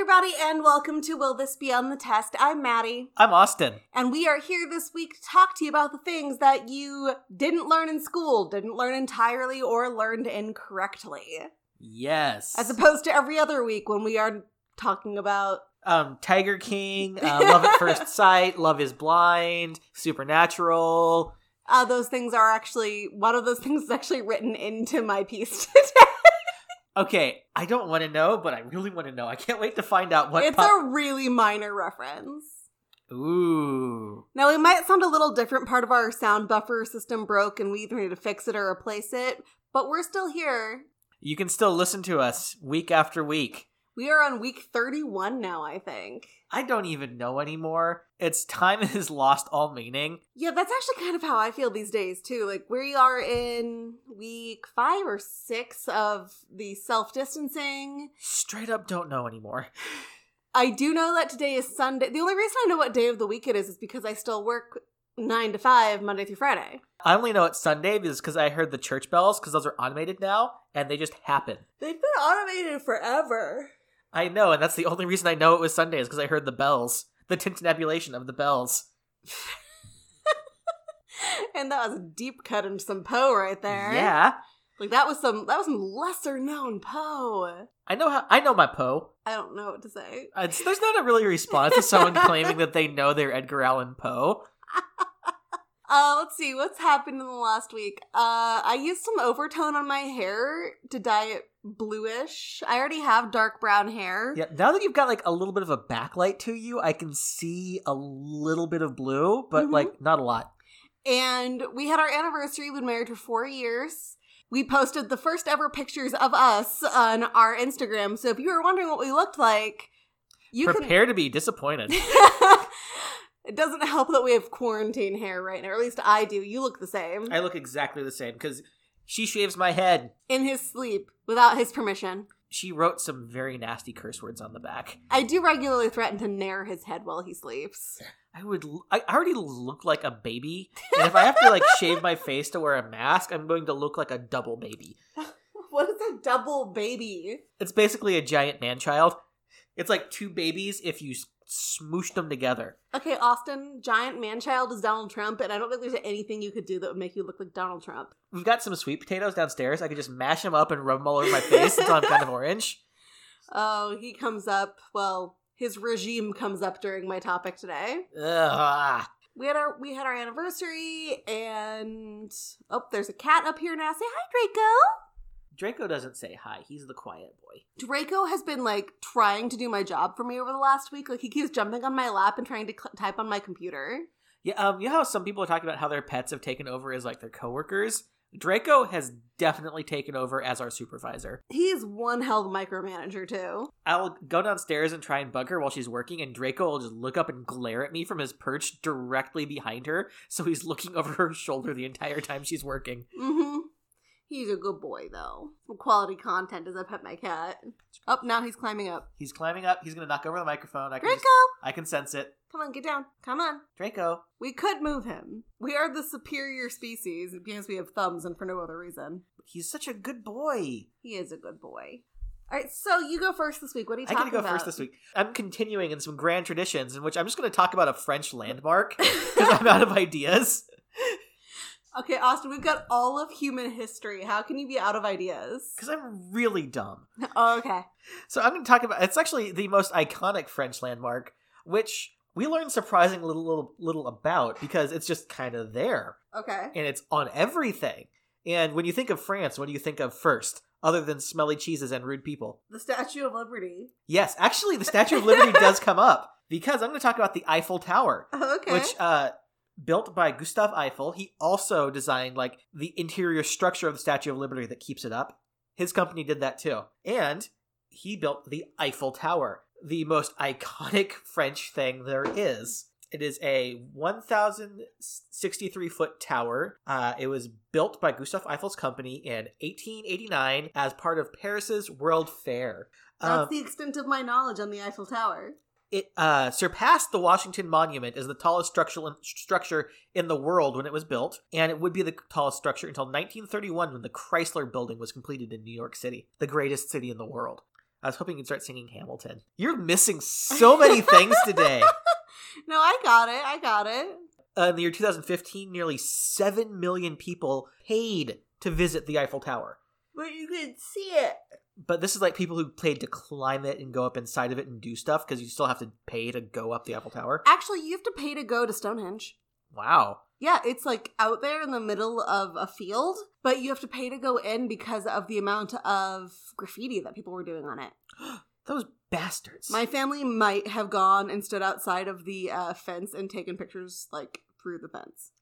everybody, and welcome to Will This Be on the Test? I'm Maddie, I'm Austin. and we are here this week to talk to you about the things that you didn't learn in school, didn't learn entirely, or learned incorrectly. Yes. As opposed to every other week when we are talking about. um, Tiger King, uh, Love at First Sight, Love is Blind, Supernatural. Uh, those things are actually one of those things is actually written into my piece today. Okay, I don't want to know, but I really want to know. I can't wait to find out what. it's pop- a really minor reference. Ooh. Now, it might sound a little different. Part of our sound buffer system broke, and we either need to fix it or replace it. But we're still here. You can still listen to us week after week. We are on week 31 now, I think. I don't even know anymore. It's time has lost all meaning. Yeah, that's actually kind of how I feel these days, too. Like, we are in week five or six of the self distancing. Straight up don't know anymore. I do know that today is Sunday. The only reason I know what day of the week it is is because I still work nine to five, Monday through Friday. I only know it's Sunday because I heard the church bells because those are automated now and they just happen. They've been automated forever. I know, and that's the only reason I know it was Sunday is because I heard the bells, the tintinnabulation of the bells. and that was a deep cut into some Poe right there. Yeah, Like that was some that was some lesser known Poe. I know how I know my Poe. I don't know what to say. It's, there's not a really response to someone claiming that they know their Edgar Allan Poe. Uh let's see what's happened in the last week. Uh I used some overtone on my hair to dye it bluish. I already have dark brown hair. Yeah, now that you've got like a little bit of a backlight to you, I can see a little bit of blue, but Mhm. like not a lot. And we had our anniversary, we've been married for four years. We posted the first ever pictures of us on our Instagram. So if you were wondering what we looked like, you can Prepare to be disappointed. it doesn't help that we have quarantine hair right now, or at least I do. You look the same. I look exactly the same because she shaves my head. In his sleep, without his permission. She wrote some very nasty curse words on the back. I do regularly threaten to nair his head while he sleeps. I would. l- I already look like a baby, and if I have to like shave my face to wear a mask, I'm going to look like a double baby. What is a double baby? It's basically a giant man child. It's like two babies if you smooshed them together. Okay, Austin, giant man child is Donald Trump, and I don't think there's anything you could do that would make you look like Donald Trump. We've got some sweet potatoes downstairs. I could just mash them up and rub them all over my face until I'm kind of orange. Oh, he comes up. Well, his regime comes up during my topic today. Ugh. We had our we had our anniversary, and oh, there's a cat up here now. Say hi, Draco. Draco doesn't say hi. He's the quiet boy. Draco has been like trying to do my job for me over the last week. Like he keeps jumping on my lap and trying to cl- type on my computer. Yeah, um, you know how some people are talking about how their pets have taken over as like their coworkers? Draco has definitely taken over as our supervisor. He's one hell of a micromanager too. I'll go downstairs and try and bug her while she's working, and Draco will just look up and glare at me from his perch directly behind her, so he's looking over her shoulder the entire time she's working. Mm-hmm. He's a good boy though. Quality content as I pet my cat. Up now he's climbing up. He's climbing up. He's gonna knock over the microphone. I can, Draco, just- I can sense it. come on, get down. Come on. Draco. We could move him. We are the superior species because we have thumbs and for no other reason. He's such a good boy. He is a good boy. All right, so you go first this week. What are you I talking gotta go about? first this week. I'm continuing in some grand traditions in which I'm just gonna talk about a French landmark because I'm out of ideas. Okay, Austin, we've got all of human history. How can you be out of ideas? Because I'm really dumb. Oh, okay. So I'm going to talk about. It's actually the most iconic French landmark, which we learned surprisingly little, little, little about because it's just kind of there Okay. and it's on everything. And when you think of France, what do you think of first, other than smelly cheeses and rude people? The Statue of Liberty. Yes, actually, the Statue of Liberty does come up because I'm going to talk about the Eiffel Tower, Okay. which uh, built by Gustave Eiffel. He also designed like the interior structure of the Statue of Liberty that keeps it up. His company did that too, and he built the Eiffel Tower, the most iconic French thing there is. It is a 1,063 foot tower. Uh, it was built by Gustave Eiffel's company in 1889 as part of Paris's World Fair. That's Um, the extent of my knowledge on the Eiffel Tower. It uh, surpassed the Washington Monument as the tallest structural structure in the world when it was built, and it would be the tallest structure until 1931 when the Chrysler Building was completed in New York City, the greatest city in the world. I was hoping you'd start singing Hamilton. You're missing so many things today. No, I got it. I got it. Uh, in the year 2015, nearly 7 million people paid to visit the Eiffel Tower. But you can see it. But this is like people who paid to climb it and go up inside of it and do stuff because you still have to pay to go up the Eiffel Tower. Actually, you have to pay to go to Stonehenge. Wow. Yeah, it's like out there in the middle of a field, but you have to pay to go in because of the amount of graffiti that people were doing on it. Those bastards. My family might have gone and stood outside of the uh, fence and taken pictures like through the fence.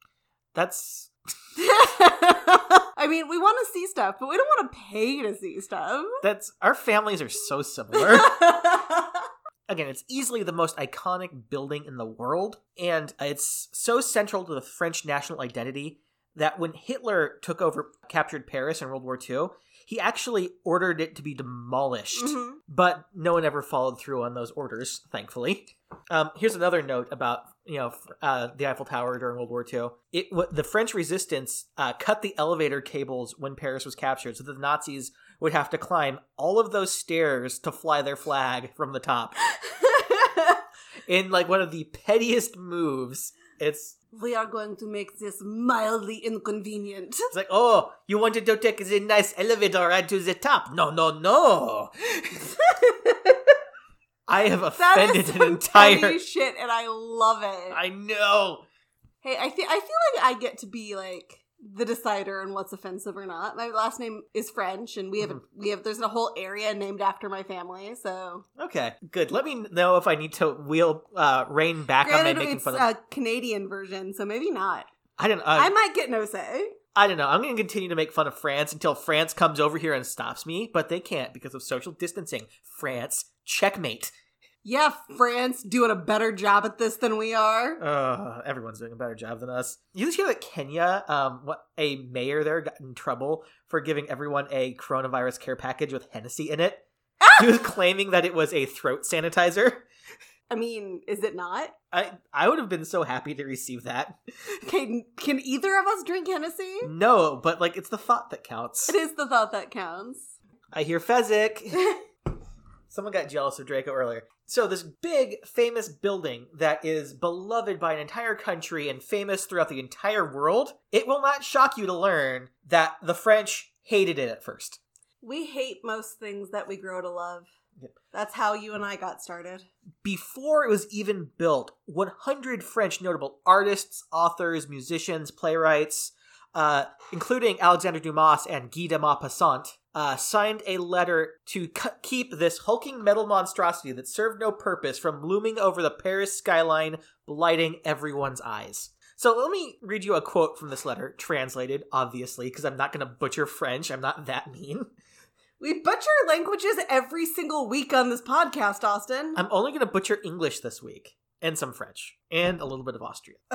That's. I mean, we want to see stuff, but we don't want to pay to see stuff. That's. Our families are so similar. Again, it's easily the most iconic building in the world, and it's so central to the French national identity that when Hitler took over, captured Paris in World War II, he actually ordered it to be demolished. Mhm. But no one ever followed through on those orders, thankfully. Um, here's another note about you know uh, the Eiffel Tower during World War II. It w- the French resistance uh, cut the elevator cables when Paris was captured, so the Nazis would have to climb all of those stairs to fly their flag from the top in like one of the pettiest moves. It's we are going to make this mildly inconvenient. it's like, oh, you wanted to take the nice elevator right to the top? No, no, no. I have offended an entire. shit, and I love it. I know. hey, I feel I feel like I get to be like the decider on what's offensive or not. My last name is French, and we have a, we have there's a whole area named after my family. So Okay, good. Let me know if I need to wheel uh, rein back on my making it's fun of. a Canadian version, so maybe not. I don't. Uh, I might get no say. I don't know. I'm going to continue to make fun of France until France comes over here and stops me, but they can't because of social distancing. France, checkmate. Yeah, France doing a better job at this than we are. Uh, everyone's doing a better job than us. You just hear that Kenya, um, what a mayor there got in trouble for giving everyone a coronavirus care package with Hennessy in it. he was claiming that it was a throat sanitizer. I mean, is it not? I I would have been so happy to receive that. Can can either of us drink Hennessy? No, but like it's the thought that counts. It is the thought that counts. I hear Fezzik. Someone got jealous of Draco earlier. So this big famous building that is beloved by an entire country and famous throughout the entire world, it will not shock you to learn that the French hated it at first. We hate most things that we grow to love. Yep. That's how you and I got started. Before it was even built, 100 French notable artists, authors, musicians, playwrights, uh, including Alexandre Dumas and Guy de Maupassant, uh, signed a letter to cu- keep this hulking metal monstrosity that served no purpose from looming over the Paris skyline, blighting everyone's eyes. So let me read you a quote from this letter, translated, obviously, because I'm not going to butcher French. I'm not that mean. We butcher languages every single week on this podcast, Austin. I'm only going to butcher English this week, and some French, and a little bit of Austrian.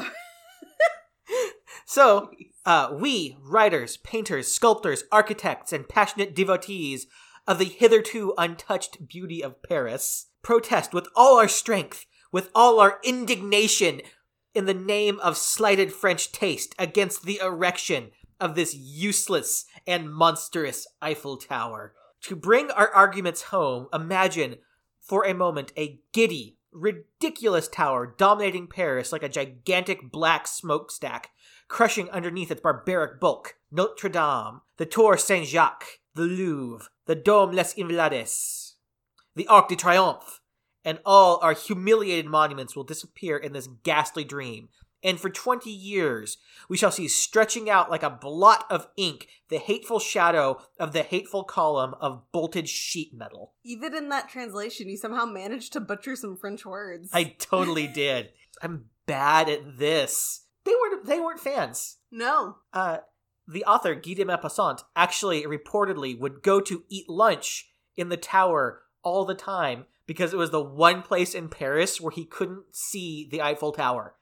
so, uh, we, writers, painters, sculptors, architects, and passionate devotees of the hitherto untouched beauty of Paris, protest with all our strength, with all our indignation, in the name of slighted French taste against the erection of this useless and monstrous Eiffel Tower. To bring our arguments home, imagine for a moment a giddy, ridiculous tower dominating Paris like a gigantic black smokestack, crushing underneath its barbaric bulk Notre Dame, the Tour Saint Jacques, the Louvre, the Dôme Les Invalides, the Arc de Triomphe, and all our humiliated monuments will disappear in this ghastly dream. And for 20 years, we shall see stretching out like a blot of ink the hateful shadow of the hateful column of bolted sheet metal. Even in that translation, you somehow managed to butcher some French words. I totally did. I'm bad at this. They weren't they weren't fans. no. Uh the author Guy de Maupassant actually reportedly would go to eat lunch in the tower all the time because it was the one place in Paris where he couldn't see the Eiffel Tower.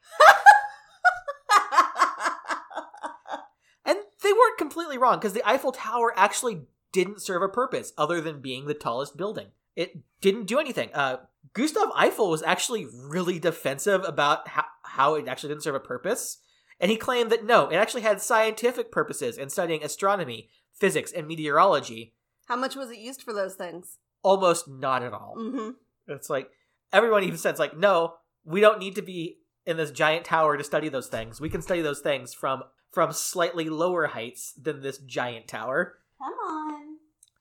And they weren't completely wrong because the Eiffel Tower actually didn't serve a purpose other than being the tallest building. It didn't do anything. Uh, Gustav Eiffel was actually really defensive about how, how it actually didn't serve a purpose. And he claimed that no, it actually had scientific purposes in studying astronomy, physics, and meteorology. How much was it used for those things? almost not at all. hmm It's like everyone even says like, no, we don't need to be in this giant tower to study those things. We can study those things from from slightly lower heights than this giant tower. Come on.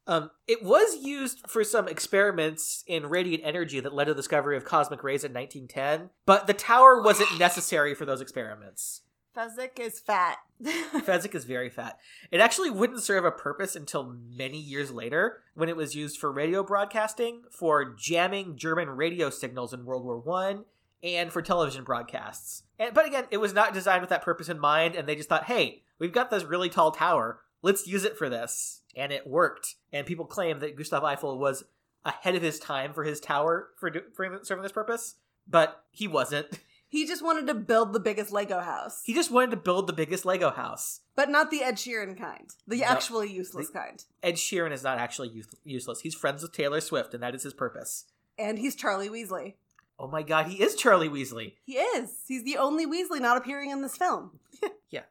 Um, it was used for some experiments in radiant energy that led to the discovery of cosmic rays in 1910, but the tower wasn't necessary for those experiments. Fezzik is fat. Fezzik is very fat. It actually wouldn't serve a purpose until many years later when it was used for radio broadcasting, for jamming German radio signals in World War One, and for television broadcasts. And, but again, it was not designed with that purpose in mind, and they just thought, hey, we've got this really tall tower. Let's use it for this. And it worked. And people claim that Gustav Eiffel was ahead of his time for his tower for, for serving this purpose, but he wasn't. he just wanted to build the biggest Lego house. He just wanted to build the biggest Lego house. but not the Ed Sheeran kind. The No. actually useless The- kind. Ed Sheeran is not actually use- useless. He's friends with Taylor Swift, and that is his purpose. And he's Charlie Weasley. Oh my god, he is Charlie Weasley. He is. He's the only Weasley not appearing in this film. Yeah.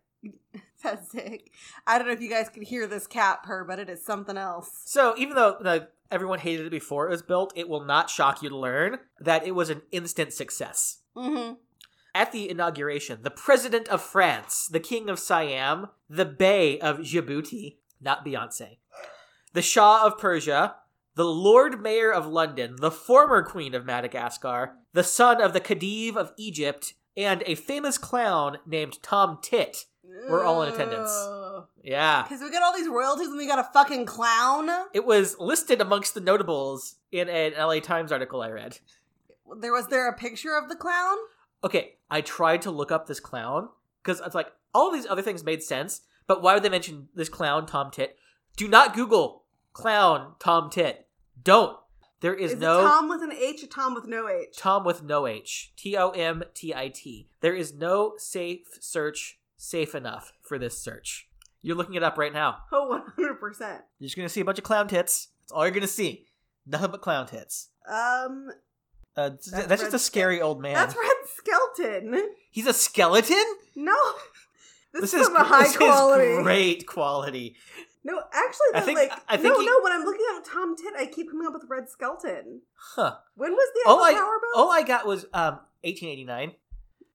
That's sick. I don't know if you guys can hear this cat purr, but it is something else. So even though the, everyone hated it before it was built, it will not shock you to learn that it was an instant success. Mm-hmm. At the inauguration, the president of France, the king of Siam, the Bey of Djibouti, not Beyonce, the Shah of Persia, the Lord Mayor of London, the former Queen of Madagascar, the son of the Khedive of Egypt, and a famous clown named Tom Tit. We're all in attendance. Yeah. Because we got all these royalties and we got a fucking clown. It was listed amongst the notables in an LA Times article I read. There was there a picture of the clown? Okay, I tried to look up this clown because it's like all these other things made sense, but why would they mention this clown Tom Tit? Do not Google clown Tom Tit. Don't. There is, Is no it Tom with an H or Tom with no H? Tom with no H. T O M T I T. There is no safe search safe enough for this search. You're looking it up right now. Oh, 100%. You're just gonna see a bunch of clown tits. That's all you're gonna see. Nothing but clown tits. Um, Uh, that's, That's just a scary old man. that's Red Skelton. He's a skeleton. No. This, is, of a high this is quality. great quality. No, actually, I think- like, I think no, he- no. When I'm looking at Tom Tit, I keep coming up with Red Skelton. Huh. When was the All I Tower built? all I got was um 1889.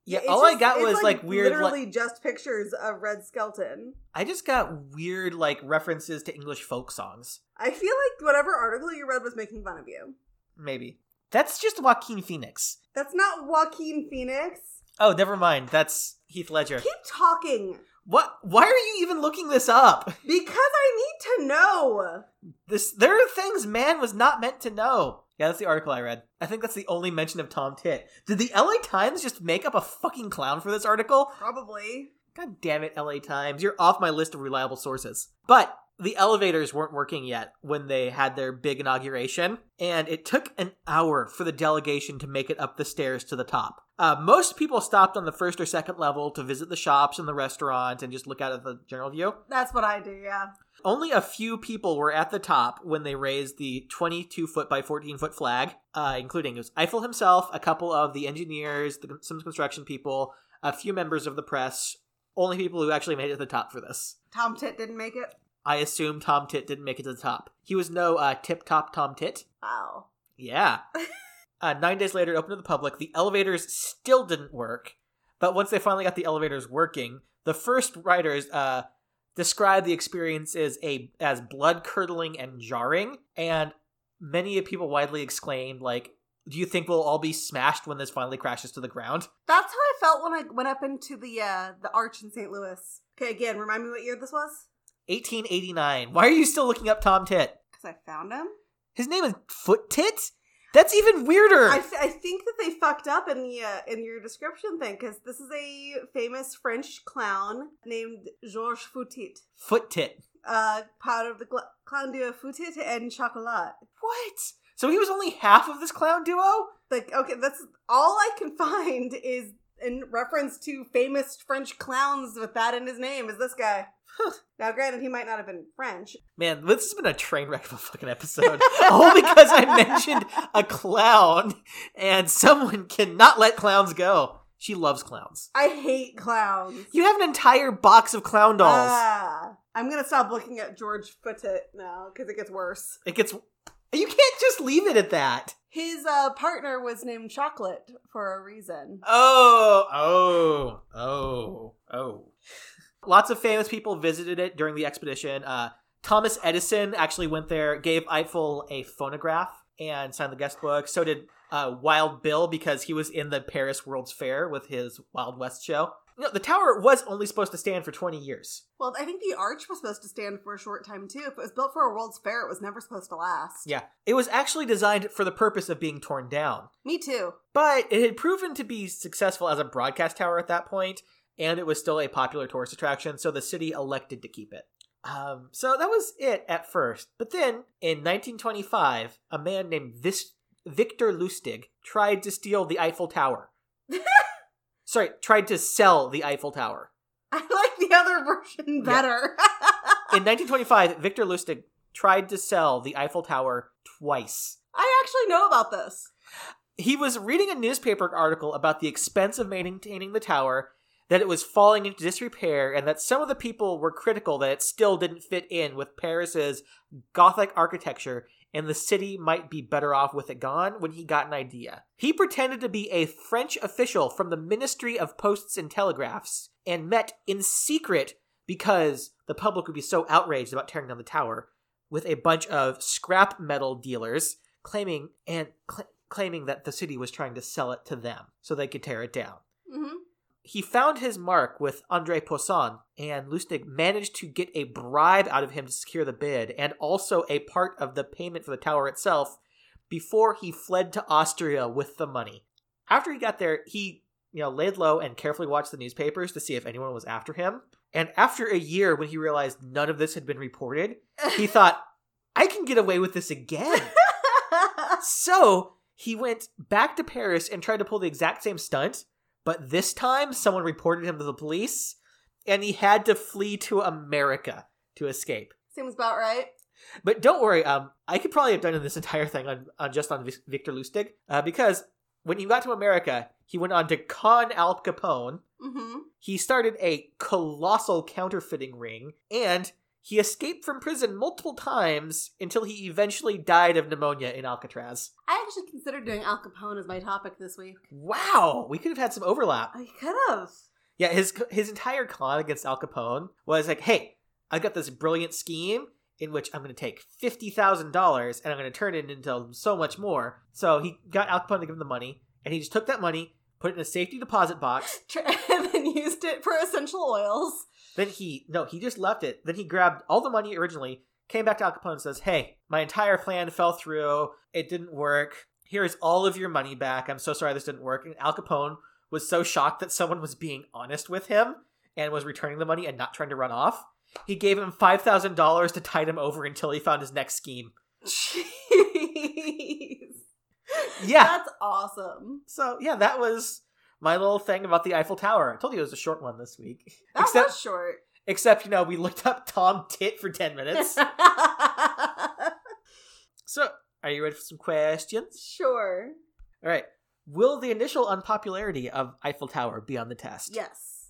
Yeah, it's all I got was like, weird. literally Like, just pictures of Red Skelton. I just got weird like references to English folk songs. I feel like whatever article you read was making fun of you. Maybe that's just Joaquin Phoenix. That's not Joaquin Phoenix. Oh, never mind. That's Heath Ledger. Keep talking What? Why are you even looking this up? because I need to know. This there are things man was not meant to know. Yeah, that's the article I read. I think that's the only mention of Tom Tit. Did the LA Times just make up a fucking clown for this article? Probably. God damn it, LA Times. You're off my list of reliable sources. But the elevators weren't working yet when they had their big inauguration, and it took an hour for the delegation to make it up the stairs to the top. Uh, most people stopped on the first or second level to visit the shops and the restaurant and just look out at the general view. That's what I do. Yeah. Only a few people were at the top when they raised the 22 foot by 14 foot flag, uh, including it was Eiffel himself, a couple of the engineers, the, some construction people, a few members of the press. Only people who actually made it to the top for this. Tom Tit didn't make it. I assume Tom Tit didn't make it to the top. He was no uh, tip top Tom Tit. Wow. Yeah. uh, nine days later, it opened to the public. The elevators still didn't work, but once they finally got the elevators working, the first writers uh, described the experience as a as blood curdling and jarring, and many people widely exclaimed like. Do you think we'll all be smashed when this finally crashes to the ground? That's how I felt when I went up into the uh the arch in St. Louis. Okay, again, remind me what year this was? 1889. Why are you still looking up Tom Tit? Because I found him. His name is Foot Tit? That's even weirder. I, I think that they fucked up in the uh, in your description thing because this is a famous French clown named Georges Foottit, Foot Tit. uh, part of the gl- Clown duo Foottit and Chocolat. What? So he was only half of this clown duo? Like, okay, that's all I can find is in reference to famous French clowns with that in his name. Is this guy? Now, granted, he might not have been French. Man, this has been a train wreck of a fucking episode. All because I mentioned a clown and someone cannot let clowns go. She loves clowns. I hate clowns. You have an entire box of clown dolls. Ah, I'm gonna stop looking at George Foottit now because it gets worse. it gets You can't just leave it at that. His uh, partner was named Chocolate for a reason. Oh, oh, oh, oh. Lots of famous people visited it during the expedition. Uh, Thomas Edison actually went there, gave Eiffel a phonograph, and signed the guest book. So did uh, Wild Bill because he was in the Paris World's Fair with his Wild West show. No, the tower was only supposed to stand for 20 years. Well, I think the arch was supposed to stand for a short time too. If it was built for a World's Fair, it was never supposed to last. Yeah. It was actually designed for the purpose of being torn down. Me too. But it had proven to be successful as a broadcast tower at that point, and it was still a popular tourist attraction, so the city elected to keep it. Um, so that was it at first. But then, in 1925, a man named Vis- Victor Lustig tried to steal the Eiffel Tower. Sorry, tried to sell the Eiffel Tower. I like the other version better. In 1925, Victor Lustig tried to sell the Eiffel Tower twice. I actually know about this. He was reading a newspaper article about the expense of maintaining the tower, that it was falling into disrepair, and that some of the people were critical that it still didn't fit in with Paris's Gothic architecture and the city might be better off with it gone when he got an idea. He pretended to be a French official from the Ministry of Posts and Telegraphs and met in secret because the public would be so outraged about tearing down the tower with a bunch of scrap metal dealers claiming and cl- claiming that the city was trying to sell it to them so they could tear it down. hmm He found his mark with Andre Poisson, and Lustig managed to get a bribe out of him to secure the bid, and also a part of the payment for the tower itself, before he fled to Austria with the money. After he got there, he, you know, laid low and carefully watched the newspapers to see if anyone was after him. And after a year, when he realized none of this had been reported, he thought, I can get away with this again. So he went back to Paris and tried to pull the exact same stunt, but this time someone reported him to the police, and he had to flee to America to escape. Seems about right. But don't worry, um, I could probably have done this entire thing on, on just on Victor Lustig, uh, because when he got to America, he went on to con Al Capone. hmm He started a colossal counterfeiting ring, and he escaped from prison multiple times until he eventually died of pneumonia in Alcatraz. I actually considered doing Al Capone as my topic this week. Wow, we could have had some overlap. I could have. Yeah, his his entire con against Al Capone was like, "Hey, I've got this brilliant scheme in which I'm going to take fifty thousand dollars and I'm going to turn it into so much more." So he got Al Capone to give him the money, and he just took that money, put it in a safety deposit box. and then used it for essential oils. Then he no, he just left it. Then he grabbed all the money originally, came back to Al Capone and says, "Hey, my entire plan fell through. It didn't work. Here's all of your money back. I'm so sorry this didn't work." And Al Capone was so shocked that someone was being honest with him and was returning the money and not trying to run off. He gave him five thousand dollars to tide him over until he found his next scheme. Jeez. Yeah. That's awesome. So yeah, that was my little thing about the Eiffel Tower. I told you it was a short one this week. That except, was short. except you know we looked up Tom Tit for ten minutes. so are you ready for some questions? sure. All right. Will the initial unpopularity of Eiffel Tower be on the test? Yes.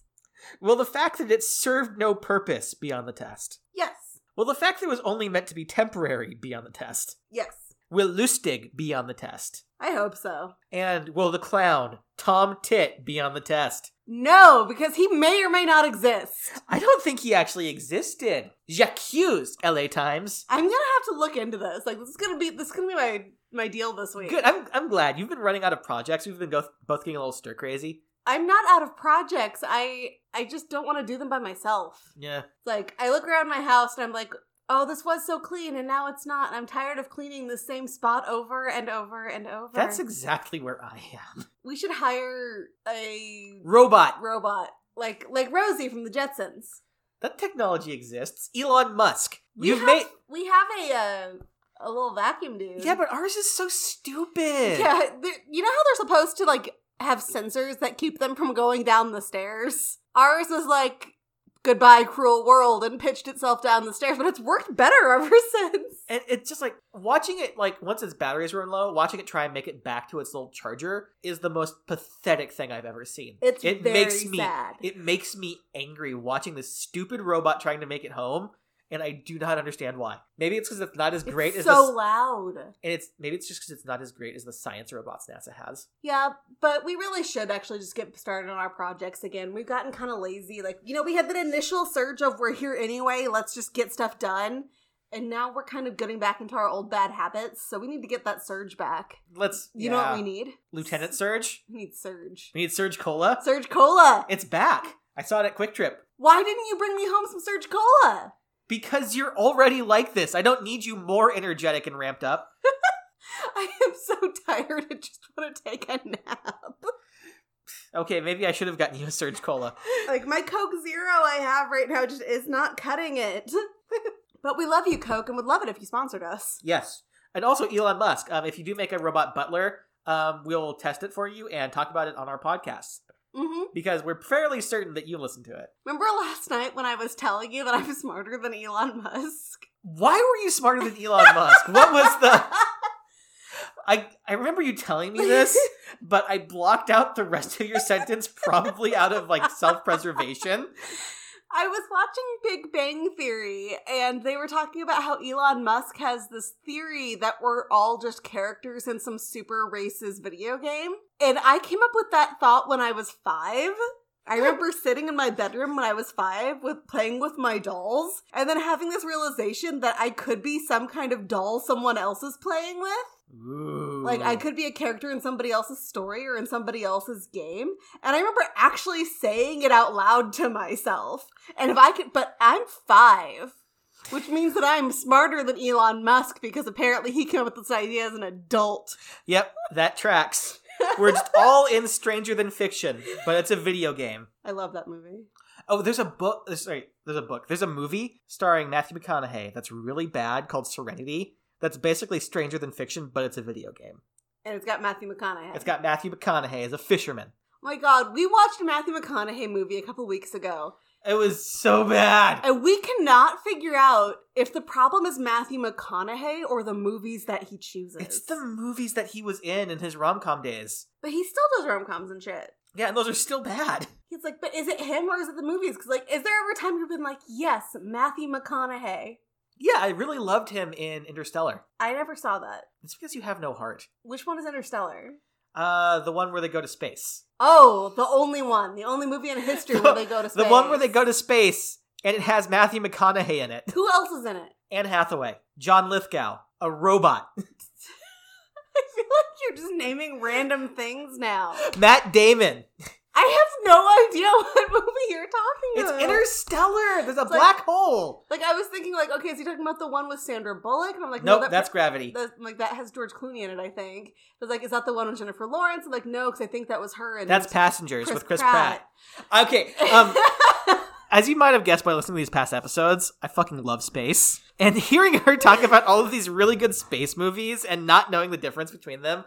Will the fact that it served no purpose be on the test? Yes. Will the fact that it was only meant to be temporary be on the test? Yes. Will Lustig be on the test? I hope so. And will the clown, Tom Tit, be on the test? No, because he may or may not exist. I don't think he actually existed. J'accuse, LA Times. I'm gonna have to look into this. Like this is gonna be this is gonna be my my deal this week. Good. I'm, I'm glad. You've been running out of projects. We've been both, both getting a little stir crazy. I'm not out of projects. I I just don't want to do them by myself. Yeah. Like I look around my house and I'm like, oh, this was so clean and now it's not. I'm tired of cleaning the same spot over and over and over. That's exactly where I am. we should hire a Robot. robot like like Rosie from the Jetsons. That technology exists. Elon Musk. We You've have, made. we have a uh, a little vacuum dude. Yeah, but ours is so stupid. yeah, you know how they're supposed to like have sensors that keep them from going down the stairs. Ours was like goodbye cruel world and pitched itself down the stairs, but it's worked better ever since. And it's just like watching it, like once its batteries run low, watching it try and make it back to its little charger is the most pathetic thing I've ever seen. It's it very makes me sad. it makes me angry watching this stupid robot trying to make it home and I do not understand why. Maybe it's because it's not as great it's as so the, loud. and it's maybe it's just because it's not as great as the science robots NASA has. Yeah, but we really should actually just get started on our projects again. We've gotten kind of lazy. Like, you know, we had that initial surge of we're here anyway, let's just get stuff done. And now we're kind of getting back into our old bad habits, so we need to get that surge back. Let's. You know what we need? Lieutenant Surge. We need surge. We need Surge Cola. Surge Cola! It's back. I saw it at QuikTrip. Why didn't you bring me home some Surge Cola? Because you're already like this. I don't need you more energetic and ramped up. I am so tired, I just want to take a nap. Okay, maybe I should have gotten you a Surge Cola. Like, my Coke Zero I have right now just is not cutting it. but we love you, Coke, and would love it if you sponsored us. Yes. And also Elon Musk. Um, if you do make a robot butler, um, we'll test it for you and talk about it on our podcast. Mm-hmm. Because we're fairly certain that you listened to it. Remember last night when I was telling you that I'm smarter than Elon Musk? Why were you smarter than Elon Musk? What was the I I remember you telling me this, but I blocked out the rest of your sentence probably out of like self-preservation. I was watching Big Bang Theory and they were talking about how Elon Musk has this theory that we're all just characters in some super racist video game. And I came up with that thought when I was five. I remember sitting in my bedroom when I was five with playing with my dolls and then having this realization that I could be some kind of doll someone else is playing with. Ooh. Like I could be a character in somebody else's story or in somebody else's game. And I remember actually saying it out loud to myself. And if I could but I'm 5, which means that I'm smarter than Elon Musk because apparently he came up with this idea as an adult. Yep, that tracks. We're just all in Stranger Than Fiction, but it's a video game. I love that movie. Oh, there's a book. Sorry, there's a book. There's a movie starring Matthew McConaughey that's really bad called Serenity. That's basically Stranger Than Fiction, but it's a video game. And it's got Matthew McConaughey. It's got Matthew McConaughey as a fisherman. Oh my god, we watched a Matthew McConaughey movie a couple weeks ago. It was so bad. And we cannot figure out if the problem is Matthew McConaughey or the movies that he chooses. It's the movies that he was in in his rom com days. But he still does rom coms and shit. Yeah, and those are still bad. He's like, but is it him or is it the movies? Because, like, is there ever a time you've been like, yes, Matthew McConaughey? Yeah, I really loved him in Interstellar. I never saw that. It's because you have no heart. Which one is Interstellar? Uh, the one where they go to space. Oh, the only one. The only movie in history where they go to space. The one where they go to space, and it has Matthew McConaughey in it. Who else is in it? Anne Hathaway, John Lithgow, a robot, I feel like you're just naming random things now. Matt Damon. I have no idea what movie you're talking It's about. It's Interstellar. There's a It's like- black hole. Like I was thinking, like, okay, is he talking about the one with Sandra Bullock? And I'm like, Nope, no, that, that's Gravity. that, like that has George Clooney in it. I think. I was like, is that the one with Jennifer Lawrence? I'm like, no, because I think that was her. And That's Passengers Chris with Chris Pratt. Pratt. Okay, um, as you might have guessed by listening to these past episodes, I fucking love space. And hearing her talk about all of these really good space movies and not knowing the difference between them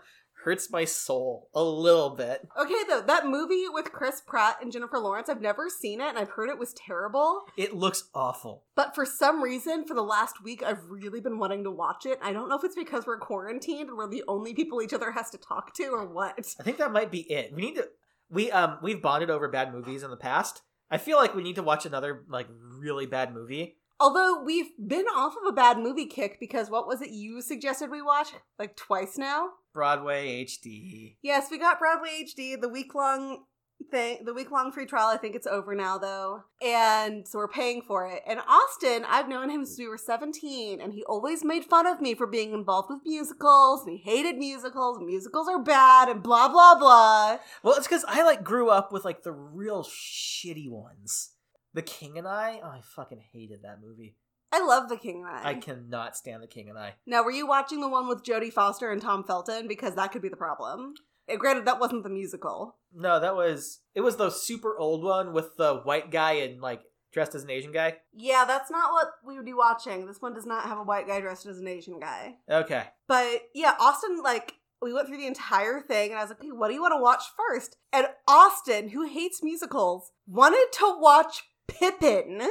hurts my soul a little bit. Okay, though, that movie with Chris Pratt and Jennifer Lawrence, I've never seen it and I've heard it was terrible. It looks awful. But for some reason, for the last week, I've really been wanting to watch it. I don't know if it's because we're quarantined and we're the only people each other has to talk to or what. I think that might be it. We need to we um we've bonded over bad movies in the past. I feel like we need to watch another like really bad movie. Although we've been off of a bad movie kick because what was it you suggested we watch? Like twice now? Broadway HD. Yes, we got Broadway HD, the week long thing, the week long free trial. I think it's over now though. And so we're paying for it. And Austin, I've known him since we were 17, and he always made fun of me for being involved with musicals, and he hated musicals, musicals are bad, and blah blah blah. Well, it's because I like grew up with like the real shitty ones. The King and I. Oh, I fucking hated that movie. I love The King and I. I cannot stand The King and I. Now, were you watching the one with Jodie Foster and Tom Felton? Because that could be the problem. Uh, granted, that wasn't the musical. No, that was it. Was the super old one with the white guy and like dressed as an Asian guy? Yeah, that's not what we would be watching. This one does not have a white guy dressed as an Asian guy. Okay. But yeah, Austin, like, we went through the entire thing, and I was like, hey, what do you want to watch first? And Austin, who hates musicals, wanted to watch Pippin,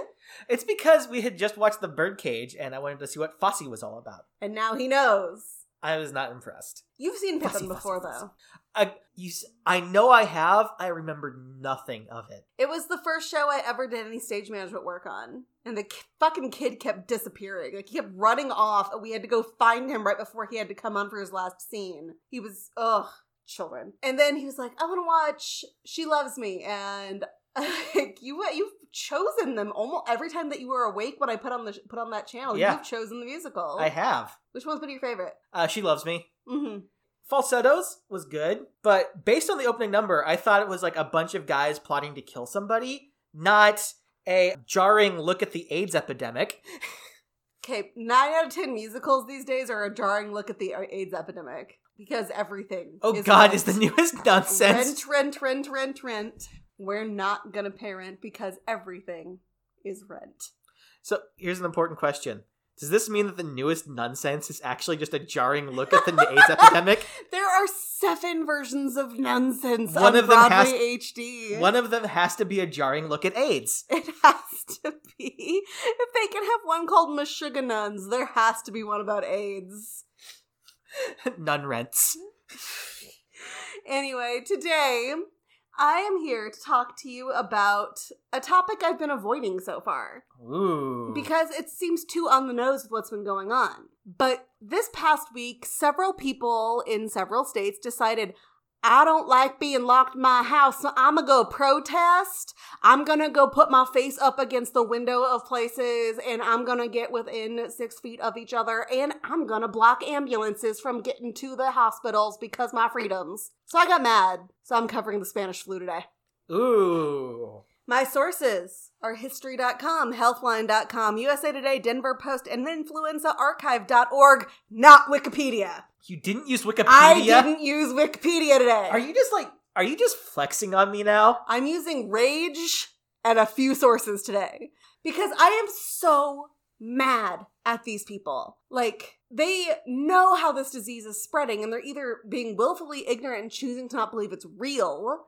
It's because we had just watched The Birdcage and I wanted to see what Fosse was all about. and now he knows. I was not impressed. You've seen Pippin fussy, before, fussy. though. I, you, I know I have. I remember nothing of it. It was the first show I ever did any stage management work on. And the k- fucking kid kept disappearing. Like, he kept running off, and we had to go find him right before he had to come on for his last scene. He was, ugh, children. And then he was like, I want to watch She Loves Me. And like, you, you've chosen them almost every time that you were awake when I put on the put on that channel. Yeah. You've chosen the musical. I have. Which one's been your favorite? Uh, she loves me. Mm-hmm. Falsettos was good, but based on the opening number, I thought it was like a bunch of guys plotting to kill somebody, not a jarring look at the AIDS epidemic. Okay, nine out of ten musicals these days are a jarring look at the AIDS epidemic because everything. Oh is God, rent. is the newest Nunsense. Rent, rent, rent, rent, rent. We're not gonna pay rent because everything is rent. So here's an important question: Does this mean that the newest Nunsense is actually just a jarring look at the AIDS epidemic? There are seven versions of Nunsense One on of them has- Broadway HD. One of them has to be a jarring look at AIDS. It has to be. If they can have one called Meshuggah Nuns, there has to be one about AIDS. Nun rents. Anyway, today I am here to talk to you about a topic I've been avoiding so far Ooh. because it seems too on the nose with what's been going on. But this past week, several people in several states decided I don't like being locked in my house, so I'm gonna go protest. I'm gonna go put my face up against the window of places and I'm gonna get within six feet of each other and I'm gonna block ambulances from getting to the hospitals because my freedoms. So I got mad. So I'm covering the Spanish flu today. Ooh. My sources are history.com, healthline.com, USA Today, Denver Post, and influenzaarchive.org, not Wikipedia. You didn't use Wikipedia. I didn't use Wikipedia today. Are you just like? Are you just flexing on me now? I'm using Rage and a few sources today because I am so mad at these people. Like, they know how this disease is spreading and they're either being willfully ignorant and choosing to not believe it's real,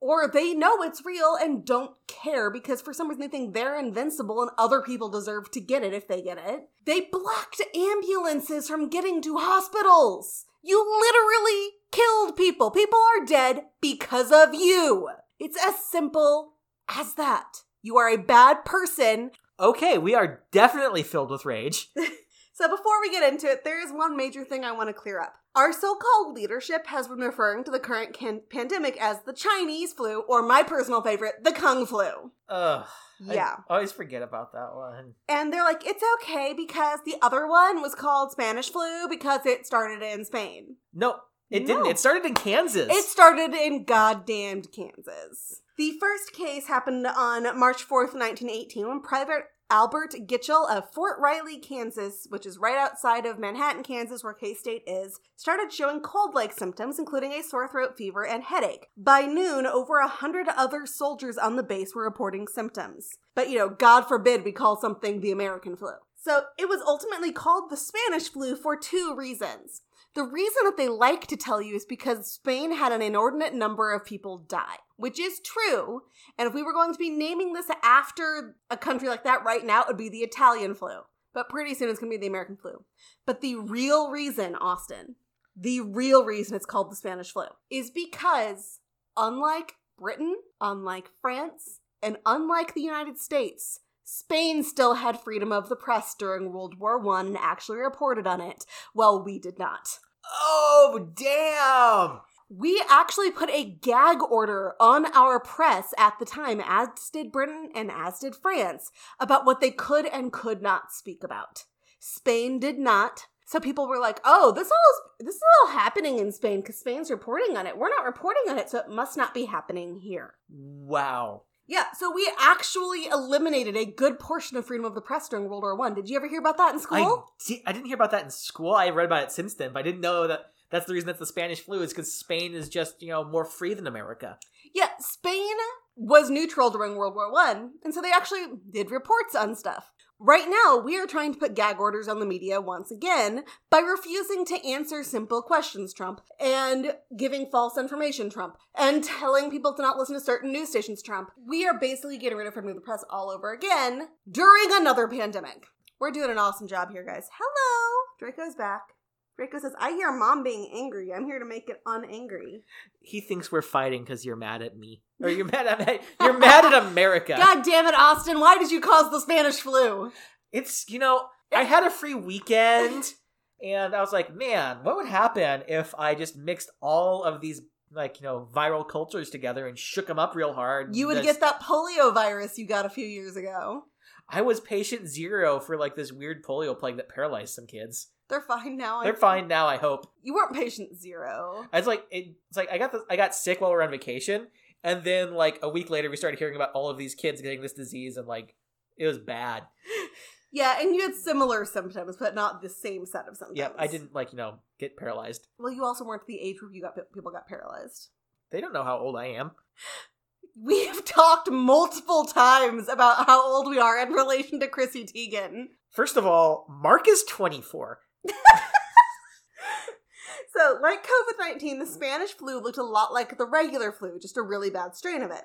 or they know it's real and don't care because for some reason they think they're invincible and other people deserve to get it if they get it. They blocked ambulances from getting to hospitals. You literally killed people. People are dead because of you. It's as simple as that. You are a bad person. Okay, we are definitely filled with rage. So before we get into it, there is one major thing I want to clear up. Our so-called leadership has been referring to the current can- pandemic as the Chinese flu, or my personal favorite, the Kung flu. Ugh. Yeah. I always forget about that one. And they're like, it's okay because the other one was called Spanish flu because it started in Spain. No, it didn't. It started in Kansas. It started in goddamned Kansas. The first case happened on March 4th, 1918, when Private Albert Gitchell of Fort Riley, Kansas, which is right outside of Manhattan, Kansas, where K State is, started showing cold like symptoms, including a sore throat, fever, and headache. By noon, over a hundred other soldiers on the base were reporting symptoms. But, you know, God forbid we call something the American flu. So it was ultimately called the Spanish flu for two reasons. The reason that they like to tell you is because Spain had an inordinate number of people die, which is true. And if we were going to be naming this after a country like that right now, it would be the Italian flu. But pretty soon it's going to be the American flu. But the real reason, Austin, the real reason it's called the Spanish flu is because, unlike Britain, unlike France, and unlike the United States, Spain still had freedom of the press during World War One and actually reported on it, while we did not. Oh, damn! We actually put a gag order on our press at the time, as did Britain and as did France, about what they could and could not speak about. Spain did not. So people were like, "Oh, this all is this is all happening in Spain because Spain's reporting on it. We're not reporting on it, so it must not be happening here." Wow. Yeah, so we actually eliminated a good portion of freedom of the press during World War One. Did you ever hear about that in school? I, di- I didn't hear about that in school. I read about it since then, but I didn't know that that's the reason that's the Spanish flu is because Spain is just, you know, more free than America. Yeah, Spain was neutral during World War One, and so they actually did reports on stuff. Right now, we are trying to put gag orders on the media once again by refusing to answer simple questions, Trump, and giving false information, Trump, and telling people to not listen to certain news stations, Trump. We are basically getting rid of freedom of the press all over again during another pandemic. We're doing an awesome job here, guys. Hello! Draco's back. Rico says, I hear mom being angry. I'm here to make it unangry. He thinks we're fighting because you're mad at me. Or you're mad at you're mad at America. God damn it, Austin. Why did you cause the Spanish flu? It's you know, I had a free weekend and I was like, man, what would happen if I just mixed all of these like, you know, viral cultures together and shook them up real hard? You would That's- get that polio virus you got a few years ago. I was patient zero for like this weird polio plague that paralyzed some kids. They're fine now. They're think. fine now, I hope. You weren't patient zero. I was like, it, it's like I got this, I got sick while we are on vacation, and then like a week later, we started hearing about all of these kids getting this disease, and like it was bad. Yeah, and you had similar symptoms, but not the same set of symptoms. Yeah, I didn't like you know get paralyzed. Well, you also weren't the age where you got people got paralyzed. They don't know how old I am. We have talked multiple times about how old we are in relation to Chrissy Teigen. First of all, Mark is twenty four. So, like COVID 19, the Spanish flu looked a lot like the regular flu, just a really bad strain of it.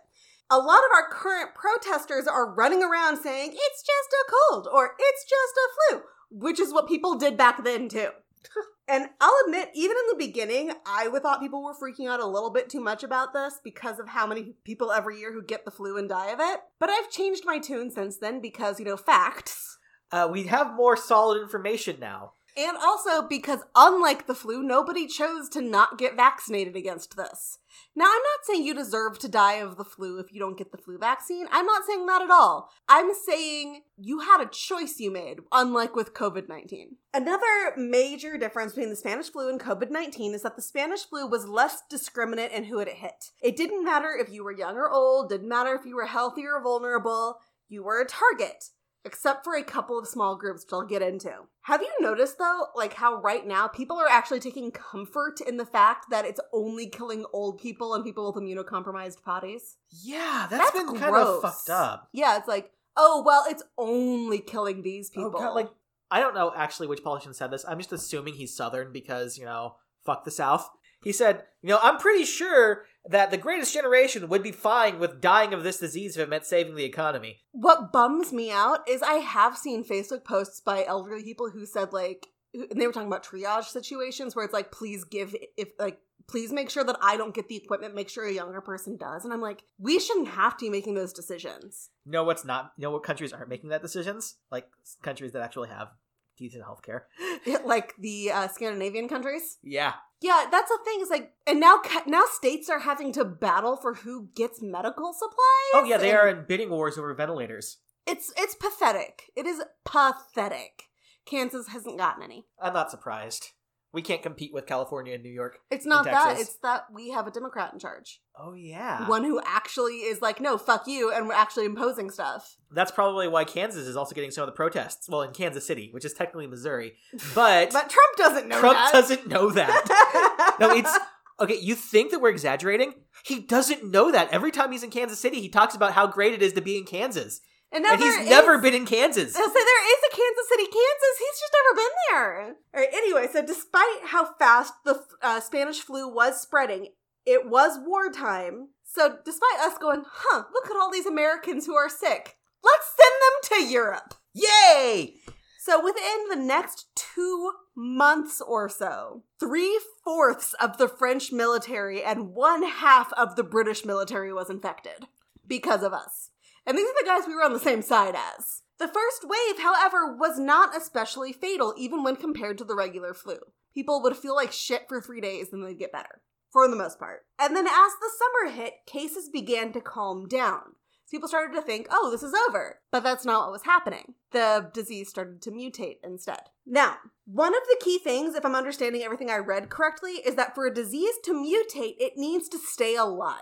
A lot of our current protesters are running around saying, it's just a cold or it's just a flu, which is what people did back then too. and I'll admit, even in the beginning, I thought people were freaking out a little bit too much about this because of how many people every year who get the flu and die of it. But I've changed my tune since then because, you know, facts. Uh, we have more solid information now. And also because, unlike the flu, nobody chose to not get vaccinated against this. Now, I'm not saying you deserve to die of the flu if you don't get the flu vaccine. I'm not saying that at all. I'm saying you had a choice you made, unlike with COVID 19. Another major difference between the Spanish flu and COVID 19 is that the Spanish flu was less discriminate in who it hit. It didn't matter if you were young or old, didn't matter if you were healthy or vulnerable, you were a target except for a couple of small groups, which I'll get into. Have you noticed though, like how right now people are actually taking comfort in the fact that it's only killing old people and people with immunocompromised bodies? Yeah, that's That's been kind of fucked up. Yeah, it's like, oh well, it's only killing these Oh, people. God, like I don't know actually which politician said this. I'm just assuming he's Southern because you know fuck the South. He said, you know, I'm pretty sure that the greatest generation would be fine with dying of this disease if it meant saving the economy. what bums me out is I have seen Facebook posts by elderly people who said like, and they were talking about triage situations where it's like, please give if like. Please make sure that I don't get the equipment. Make sure a younger person does. And I'm like, we shouldn't have to be making those decisions. No, what's not? You know what countries aren't making that decisions? Like countries that actually have decent healthcare. like the uh, Scandinavian countries. Yeah, Yeah, that's the thing. Is like, and now now states are having to battle for who gets medical supplies. Oh yeah, they are in bidding wars over ventilators. It's it's pathetic. It is pathetic. Kansas hasn't gotten any. I'm not surprised. We can't compete with California and New York. It's not that. It's that we have a Democrat in charge. Oh yeah. One who actually is like, no, fuck you, and we're actually imposing stuff. That's probably why Kansas is also getting some of the protests. Well, in Kansas City, which is technically Missouri, but, But Trump doesn't know that. Trump that. doesn't know that. no, it's okay. You think that we're exaggerating? He doesn't know that. Every time he's in Kansas City, he talks about how great it is to be in Kansas, and, and he's never is- been in Kansas. Say there is a Kansas City, Kansas. He's just never been there. All right. Anyway, so despite how fast the uh, Spanish flu was spreading, it was wartime. So despite us going, huh, look at all these Americans who are sick. Let's send them to Europe. Yay! So within the next two months or so, three fourths of the French military and one half of the British military was infected because of us. And these are the guys we were on the same side as. The first wave, however, was not especially fatal, even when compared to the regular flu. People would feel like shit for three days, then they'd get better, for the most part. And then as the summer hit, cases began to calm down. People started to think, oh, this is over. But that's not what was happening. The disease started to mutate instead. Now, one of the key things, if I'm understanding everything I read correctly, is that for a disease to mutate, it needs to stay alive.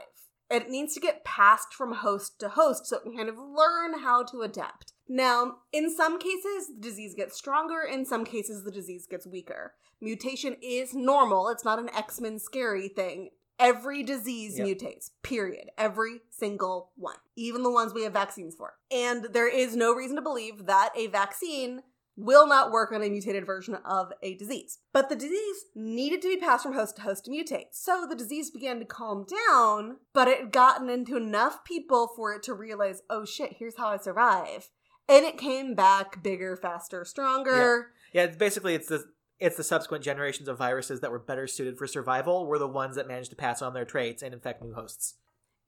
It needs to get passed from host to host so it can kind of learn how to adapt. Now, in some cases, the disease gets stronger, in some cases, the disease gets weaker. Mutation is normal, it's not an X Men scary thing. Every disease Yep. mutates, period. Every single one, even the ones we have vaccines for. And there is no reason to believe that a vaccine will not work on a mutated version of a disease. But the disease needed to be passed from host to host to mutate. So the disease began to calm down, but it had gotten into enough people for it to realize, oh shit, here's how I survive. And it came back bigger, faster, stronger. Yeah, it's basically it's the It's the subsequent generations of viruses that were better suited for survival were the ones that managed to pass on their traits and infect new hosts.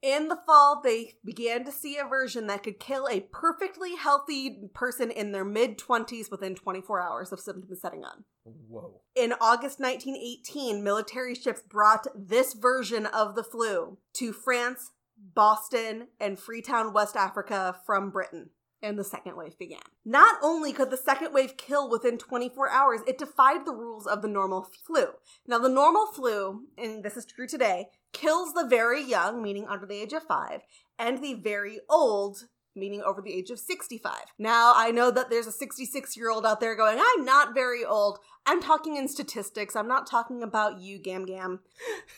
In the fall, they began to see a version that could kill a perfectly healthy person in their mid 20s within 24 hours of symptoms setting on. Whoa. In August 1918, military ships brought this version of the flu to France, Boston, and Freetown, West Africa from Britain. And the second wave began. Not only could the second wave kill within 24 hours, it defied the rules of the normal flu. Now, the normal flu, and this is true today, kills the very young, meaning under the age of five, and the very old, meaning over the age of 65. Now, I know that there's a 66 year old out there going, I'm not very old. I'm talking in statistics. I'm not talking about you, Gam Gam.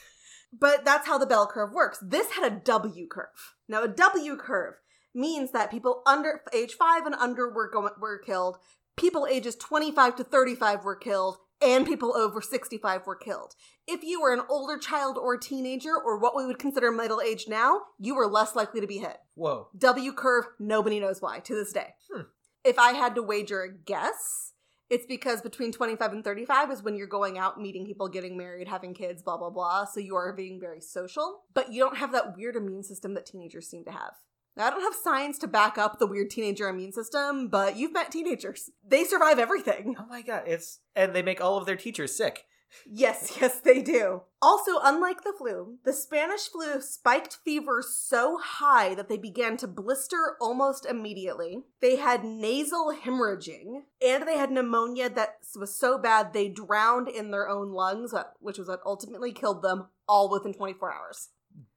but that's how the bell curve works. This had a W curve. Now, a W curve means that people under age 5 and under were going were killed. People ages 25 to 35 were killed and people over 65 were killed. If you were an older child or a teenager or what we would consider middle age now, you were less likely to be hit. Whoa. W curve, nobody knows why to this day. Hmm. If I had to wager a guess, it's because between 25 and 35 is when you're going out, meeting people, getting married, having kids, blah, blah, blah. So you are being very social, but you don't have that weird immune system that teenagers seem to have. Now, I don't have science to back up the weird teenager immune system, but you've met teenagers. They survive everything. Oh my god, it's and they make all of their teachers sick. Yes, yes, they do. Also, unlike the flu, the Spanish flu spiked fever so high that they began to blister almost immediately. They had nasal hemorrhaging, and they had pneumonia that was so bad they drowned in their own lungs, uh, which was what ultimately killed them all within 24 hours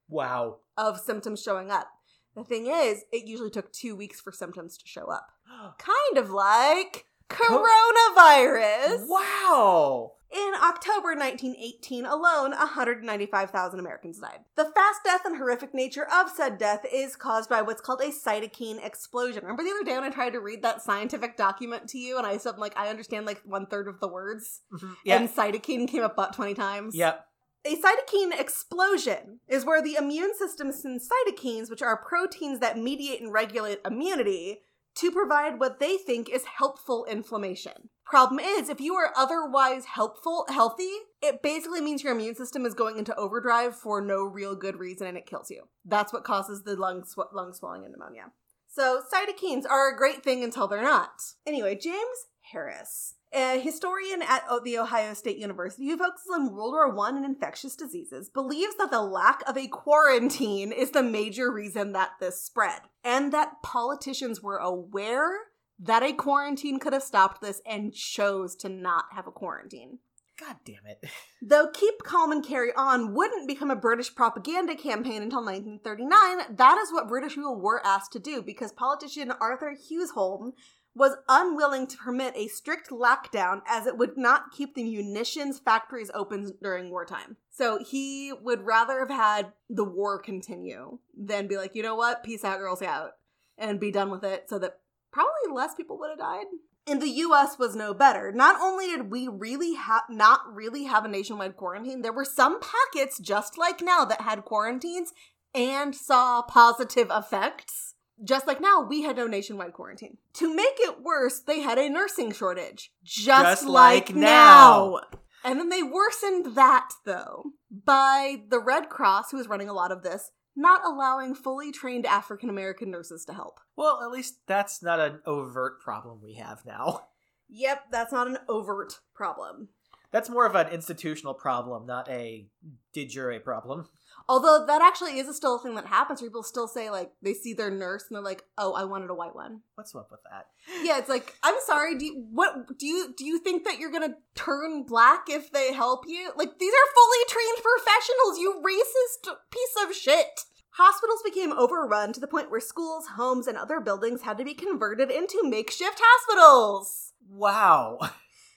Wow. of symptoms showing up. The thing is, it usually took two weeks for symptoms to show up. Kind of like coronavirus. wow. In October 1918 alone, 195,000 Americans died. The fast death and horrific nature of said death is caused by what's called a cytokine explosion. Remember the other day when I tried to read that scientific document to you and I said, like, I understand like one third of the words? Mhm. Yeah. And cytokine came up about 20 times? yep. A cytokine explosion is where the immune system sends cytokines, which are proteins that mediate and regulate immunity, to provide what they think is helpful inflammation. Problem is, if you are otherwise helpful, healthy, it basically means your immune system is going into overdrive for no real good reason and it kills you. That's what causes the lung, sw- lung swelling and pneumonia. So, cytokines are a great thing until they're not. Anyway, James Harris, a historian at the Ohio State University who focuses on World War I and infectious diseases, believes that the lack of a quarantine is the major reason that this spread, and that politicians were aware that a quarantine could have stopped this and chose to not have a quarantine. God damn it. Though Keep Calm and Carry On wouldn't become a British propaganda campaign until 1939, that is what British people were asked to do because politician Arthur Newsholme was unwilling to permit a strict lockdown as it would not keep the munitions factories open during wartime. So he would rather have had the war continue than be like, you know what, peace out, girls out, and be done with it so that probably less people would have died. And the US was no better. Not only did we really have not really have a nationwide quarantine, there were some pockets just like now that had quarantines and saw positive effects. Just like now, we had no nationwide quarantine. To make it worse, they had a nursing shortage. Just, Just like, like now. now. And then they worsened that, though, by the Red Cross, who was running a lot of this, not allowing fully trained African American nurses to help. Well, at least that's not an overt problem we have now. Yep, that's not an overt problem. That's more of an institutional problem, not a de jure problem. Although that actually is a still a thing that happens. People still say like they see their nurse and they're like, "Oh, I wanted a white one." What's up with that? Yeah, it's like I'm sorry. Do you, what do you do? You think that you're gonna turn black if they help you? Like these are fully trained professionals. You racist piece of shit. Hospitals became overrun to the point where schools, homes, and other buildings had to be converted into makeshift hospitals. Wow.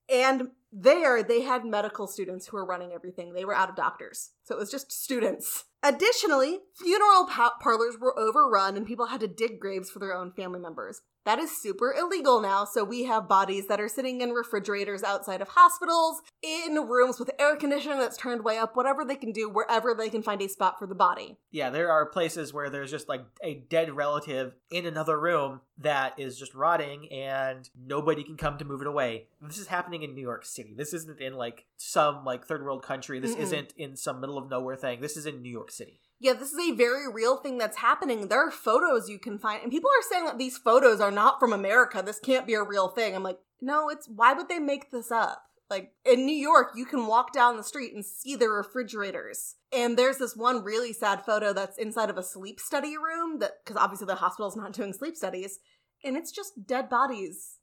And there they had medical students who were running everything. They were out of doctors. So it was just students. Additionally, funeral pa- parlors were overrun and people had to dig graves for their own family members. That is super illegal now, so we have bodies that are sitting in refrigerators outside of hospitals, in rooms with air conditioning that's turned way up, whatever they can do, wherever they can find a spot for the body. Yeah, there are places where there's just like a dead relative in another room that is just rotting and nobody can come to move it away. This is happening in New York City. This isn't in like some like third world country. This Mm-mm. isn't in some middle of nowhere thing. This is in New York City. Yeah, this is a very real thing that's happening. There are photos you can find, and people are saying that these photos are not from America. This can't be a real thing. I'm like, no, it's why would they make this up? Like in New York, you can walk down the street and see the refrigerators. And there's this one really sad photo that's inside of a sleep study room that, because obviously the hospital's not doing sleep studies, and it's just dead bodies.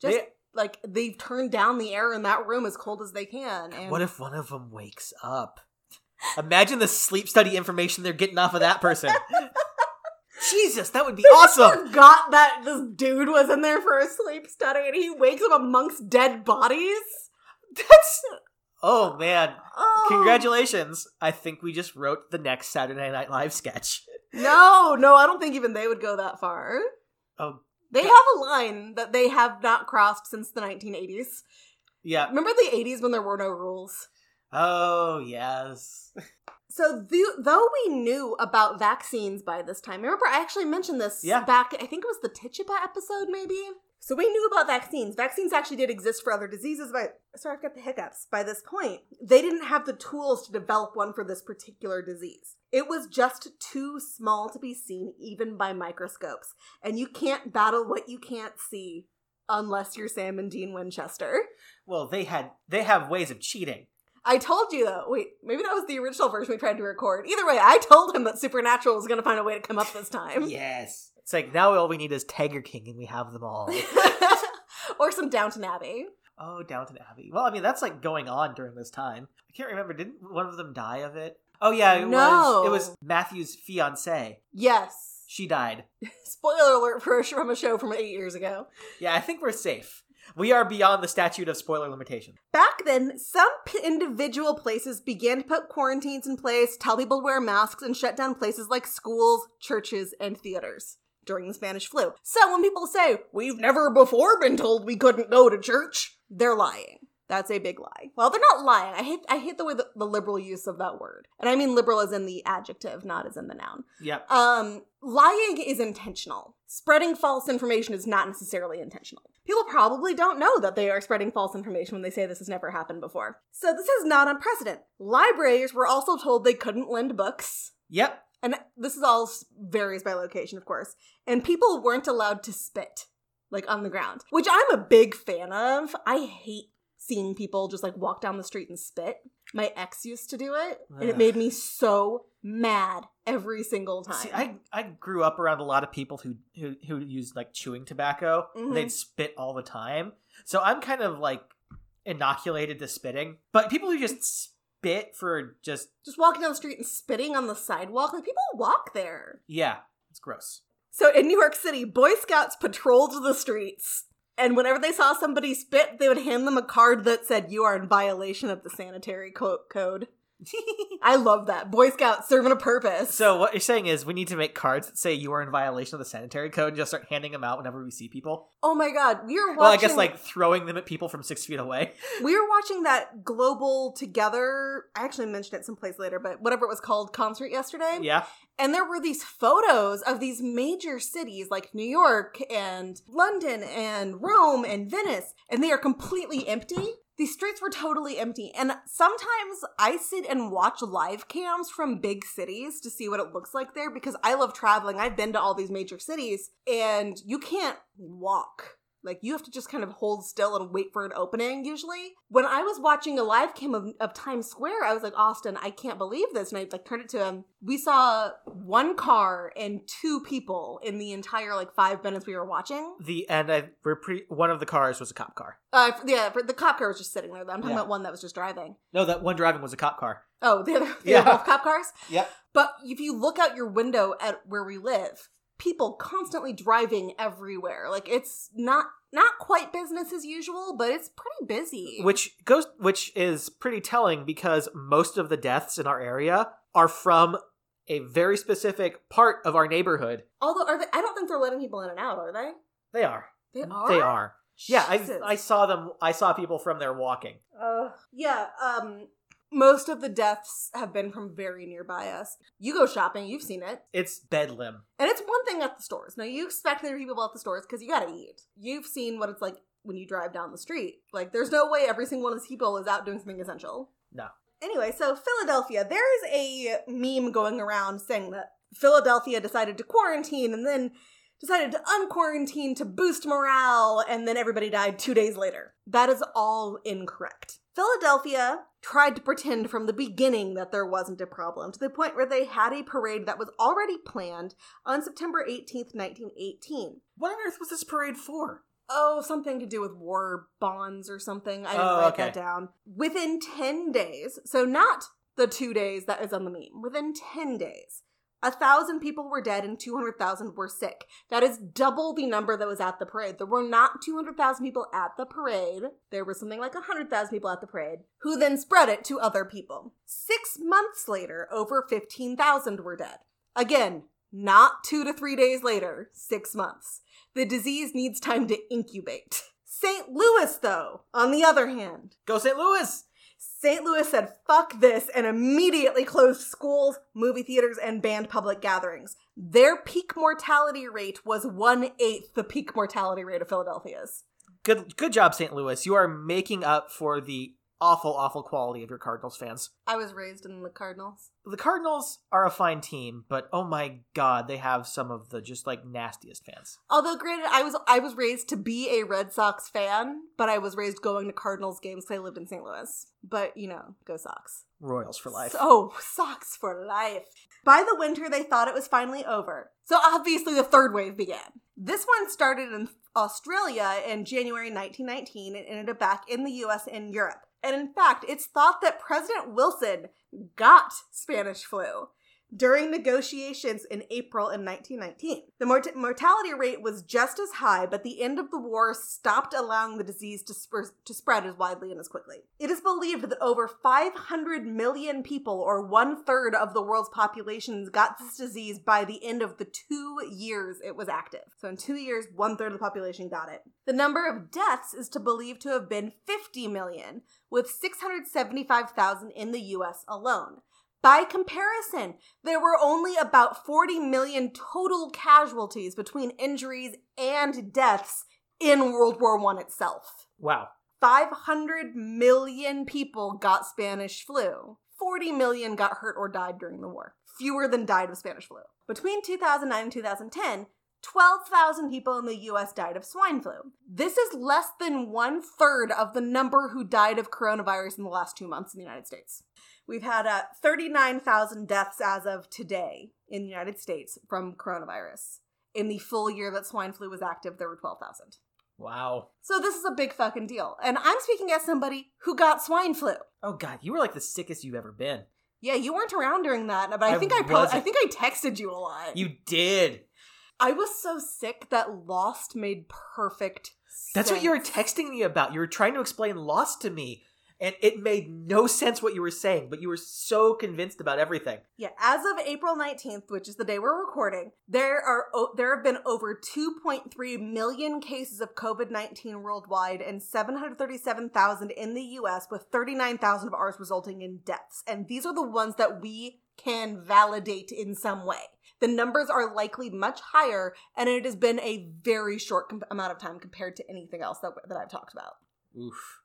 Just They- like they've turned down the air in that room as cold as they can. And What if one of them wakes up? Imagine the sleep study information they're getting off of that person. Jesus, that would be awesome. forgot that this dude was in there for a sleep study and he wakes up amongst dead bodies? That's Oh man. Oh. Congratulations. I think we just wrote the next Saturday Night Live sketch. No, no, I don't think even they would go that far. Oh, They God. have a line that they have not crossed since the 1980s. yeah. Remember the 80s when there were no rules? Oh, yes. So, th- though we knew about vaccines by this time, remember I actually mentioned this Yeah. back, I think it was the Tituba episode, maybe? So, we knew about vaccines. Vaccines actually did exist for other diseases, but sorry, I've got the hiccups. By this point, they didn't have the tools to develop one for this particular disease. It was just too small to be seen, even by microscopes. And you can't battle what you can't see unless you're Sam and Dean Winchester. Well, they had they have ways of cheating. I told you though. Wait, maybe that was the original version we tried to record. Either way, I told him that Supernatural was going to find a way to come up this time. Yes. It's like now all we need is Tiger King and we have them all. or some Downton Abbey. oh, Downton Abbey. Well, I mean that's like going on during this time. I can't remember. Didn't one of them die of it? Oh yeah, it No. was it was Matthew's fiance. Yes. She died. Spoiler alert for a, from a show from eight years ago. Yeah, I think we're safe. We are beyond the statute of spoiler limitation. Back then, some p- individual places began to put quarantines in place, tell people to wear masks, and shut down places like schools, churches, and theaters during the Spanish flu. So when people say, we've never before been told we couldn't go to church, they're lying. That's a big lie. Well, they're not lying. I hate I hate the way the, the liberal use of that word. And I mean liberal as in the adjective, not as in the noun. Yep. Um, lying is intentional. Spreading false information is not necessarily intentional. People probably don't know that they are spreading false information when they say this has never happened before. So this is not on precedent. Libraries were also told they couldn't lend books. Yep. And this is all varies by location, of course. And people weren't allowed to spit, like on the ground, which I'm a big fan of. I hate seeing people just like walk down the street and spit. My ex used to do it, and it made me so mad every single time. See, I I grew up around a lot of people who who who used like chewing tobacco. Mhm. They'd spit all the time. So I'm kind of like inoculated to spitting. But people who just spit for just just walking down the street and spitting on the sidewalk. Like people walk there. yeah, it's gross. So in New York City, Boy Scouts patrolled the streets. And whenever they saw somebody spit, they would hand them a card that said, You are in violation of the sanitary co- code. I love that. Boy Scouts serving a purpose. So what you're saying is we need to make cards that say you are in violation of the sanitary code and just start handing them out whenever we see people. oh my god, we are watching. Well, I guess like throwing them at people from six feet away. we were watching that global together. I actually mentioned it someplace later, but whatever it was called, concert yesterday. Yeah. And there were these photos of these major cities like New York and London and Rome and Venice, and they are completely empty. These streets were totally empty. And sometimes I sit and watch live cams from big cities to see what it looks like there because I love traveling. I've been to all these major cities, and you can't walk. Like you have to just kind of hold still and wait for an opening usually. When I was watching a live cam of, of Times Square, I was like, Austin, I can't believe this. And I like turned it to him. We saw one car and two people in the entire like five minutes we were watching. The and I we're pre one of the cars was a cop car. Uh, yeah, for the cop car was just sitting there. I'm talking Yeah. about one that was just driving. No, that one driving was a cop car. Oh, the other, the Yeah. other cop cars. Yeah. But if you look out your window at where we live, people constantly driving everywhere. Like it's not not quite business as usual, but it's pretty busy. which goes which is pretty telling because most of the deaths in our area are from a very specific part of our neighborhood. Although are they, I don't think they're letting people in and out, are they? They are. They are. They are. Yeah, I I saw them I saw people from there walking. Uh, yeah. Um, most of the deaths have been from very nearby us. You go shopping, you've seen it, It's bedlam. and it's one thing at the stores. Now you expect there to be people at the stores because you gotta eat. You've seen what it's like when you drive down the street. Like, there's no way every single one of these people is out doing something essential. No. Anyway, so Philadelphia, there is a meme going around saying that Philadelphia decided to quarantine and then decided to unquarantine to boost morale, and then everybody died two days later. That is all incorrect. Philadelphia tried to pretend from the beginning that there wasn't a problem to the point where they had a parade that was already planned on September 18th, 1918. What on earth was this parade for? Oh, something to do with war bonds or something. I didn't Oh, write okay. that down. Within 10 days, so not the two days that is on the meme, within 10 days, a thousand people were dead and 200,000 were sick. That is double the number that was at the parade. There were not 200,000 people at the parade. There were something like 100,000 people at the parade, who then spread it to other people. Six months later, over 15,000 were dead. Again, not two to three days later, six months. The disease needs time to incubate. St. Louis, though, on the other hand, Go St. Louis! St. Louis said, fuck this, and immediately closed schools, movie theaters, and banned public gatherings. Their peak mortality rate was one eighth the peak mortality rate of Philadelphia's. Good good job, St. Louis. You are making up for the awful, awful quality of your Cardinals fans. I was raised in the Cardinals. The Cardinals are a fine team, but oh my god, they have some of the just like nastiest fans. Although, granted, I was I was raised to be a Red Sox fan, but I was raised going to Cardinals games because I lived in St. Louis. But you know, go Sox. Royals for life. So, Sox for life. By the winter, they thought it was finally over. So, obviously, the third wave began. This one started in Australia in January 1919 and ended up back in the US and Europe. And in fact, it's thought that President Wilson got Spanish flu during negotiations in April in 1919. The mort- mortality rate was just as high, but the end of the war stopped allowing the disease to, sp- to spread as widely and as quickly. It is believed that over 500 million people, or one third of the world's population, got this disease by the end of the two years it was active. So, in two years, one third of the population got it. The number of deaths is to believe to have been 50 million, with 675,000 in the US alone. By comparison, there were only about 40 million total casualties between injuries and deaths in World War I itself. Wow. 500 million people got Spanish flu. 40 million got hurt or died during the war. Fewer than died of Spanish flu. Between 2009 and 2010, 12,000 people in the US died of swine flu. This is less than one third of the number who died of coronavirus in the last two months in the United States. We've had uh, 39,000 deaths as of today in the United States from coronavirus. In the full year that swine flu was active, there were 12,000. Wow. So this is a big fucking deal. And I'm speaking as somebody who got swine flu. Oh god, you were like the sickest you've ever been. Yeah, you weren't around during that, but I, I think I probably, I think I texted you a lot. You did. I was so sick that Lost made perfect That's what you were texting me about. You were trying to explain Lost to me, and it made no sense what you were saying, but you were so convinced about everything. Yeah, as of April 19th, which is the day we're recording, there are o- there have been over 2.3 million cases of COVID-19 worldwide and 737,000 in the US with 39,000 of ours resulting in deaths. And these are the ones that we can validate in some way. The numbers are likely much higher and it has been a very short com- amount of time compared to anything else that that I've talked about. Oof.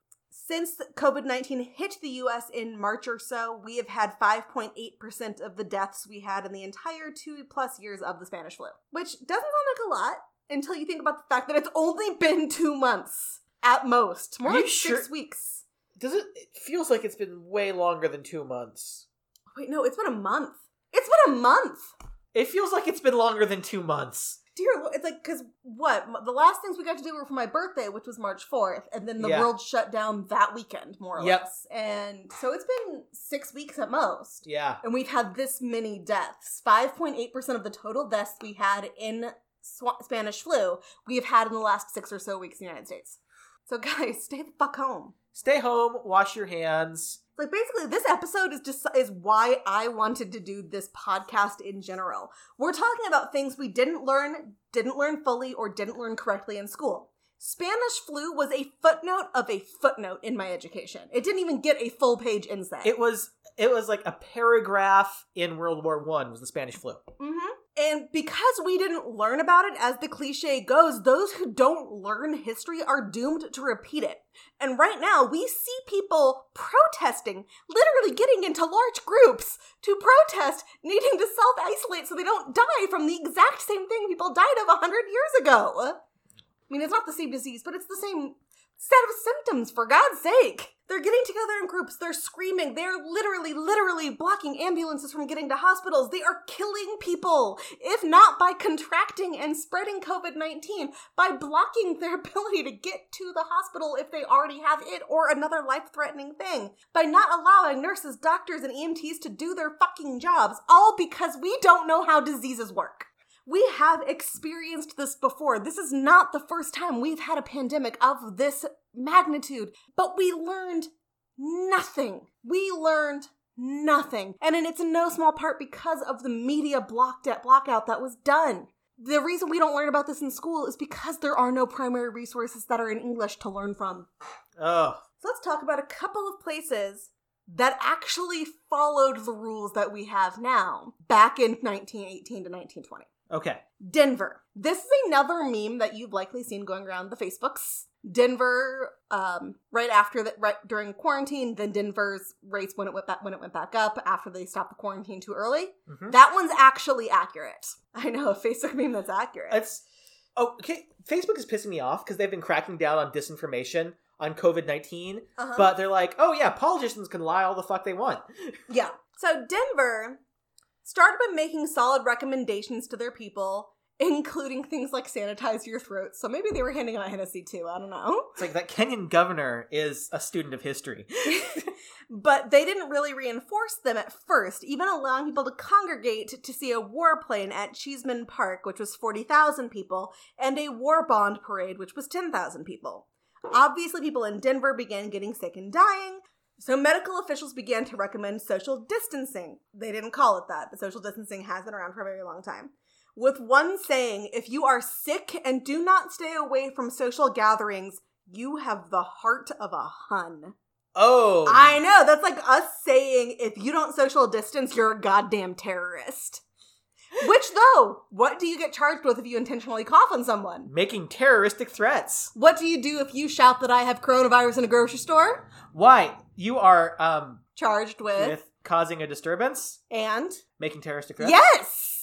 Since COVID 19 hit the US in March or so, we have had 5.8% of the deaths we had in the entire two plus years of the Spanish flu, which doesn't sound like a lot until you think about the fact that it's only been two months at most, more Are like sure- six weeks. Does it? It feels like it's been way longer than two months. Wait, no, it's been a month. It's been a month. It feels like it's been longer than two months. Dear, Lord, it's like because what the last things we got to do were for my birthday, which was March fourth, and then the Yeah. world shut down that weekend, more or Yep. less. And so it's been six weeks at most, Yeah. and we've had this many deaths. Five point eight percent of the total deaths we had in sw- Spanish flu we have had in the last six or so weeks in the United States. So guys, stay the fuck home. Stay home, wash your hands. Like basically this episode is just is why i wanted to do this podcast in general. We're talking about things we didn't learn didn't learn fully or didn't learn correctly in school. Spanish flu was a footnote of a footnote in my education. It didn't even get a full page inset. It was it was like a paragraph in World War One was the Spanish flu. hmm And because we didn't learn about it, as the cliche goes, those who don't learn history are doomed to repeat it. And right now, we see people protesting, literally getting into large groups to protest, needing to self isolate so they don't die from the exact same thing people died of 100 years ago. I mean, it's not the same disease, but it's the same set of symptoms, for God's sake. They're getting together in groups, they're screaming, they're literally, literally blocking ambulances from getting to hospitals. They are killing people, if not by contracting and spreading COVID 19, by blocking their ability to get to the hospital if they already have it or another life threatening thing, by not allowing nurses, doctors, and EMTs to do their fucking jobs, all because we don't know how diseases work. We have experienced this before. This is not the first time we've had a pandemic of this magnitude, but we learned nothing. We learned nothing. And it's in no small part because of the media blocked at blockout that was done. The reason we don't learn about this in school is because there are no primary resources that are in English to learn from. Oh, So let's talk about a couple of places that actually followed the rules that we have now back in 1918 to 1920. okay. Denver. This is another meme that you've likely seen going around the Facebooks. Denver, um, right after that, right during quarantine, then Denver's rates when it went back when it went back up after they stopped the quarantine too early. Mhm. That one's actually accurate. I know a Facebook meme that's accurate. It's oh, okay. Facebook is pissing me off because they've been cracking down on disinformation on COVID nineteen, Uh-huh. but they're like, oh yeah, politicians can lie all the fuck they want. Yeah. So Denver started by making solid recommendations to their people, including things like sanitize your throat. So maybe they were handing out Hennessy too. I don't know. It's like that Kenyan governor is a student of history. but they didn't really reinforce them at first, even allowing people to congregate to see a war plane at Cheesman Park, which was 40,000 people, and a war bond parade, which was 10,000 people. Obviously, people in Denver began getting sick and dying, so medical officials began to recommend social distancing. They didn't call it that, but social distancing has been around for a very long time. With one saying, if you are sick and do not stay away from social gatherings, you have the heart of a Hun. Oh, I know. That's like us saying if you don't social distance, you're a goddamn terrorist. Which, though, what do you get charged with if you intentionally cough on someone? making terroristic threats. What do you do if you shout that I have coronavirus in a grocery store? Why you are um Charged with, with causing a disturbance, and making terroristic threats? yes.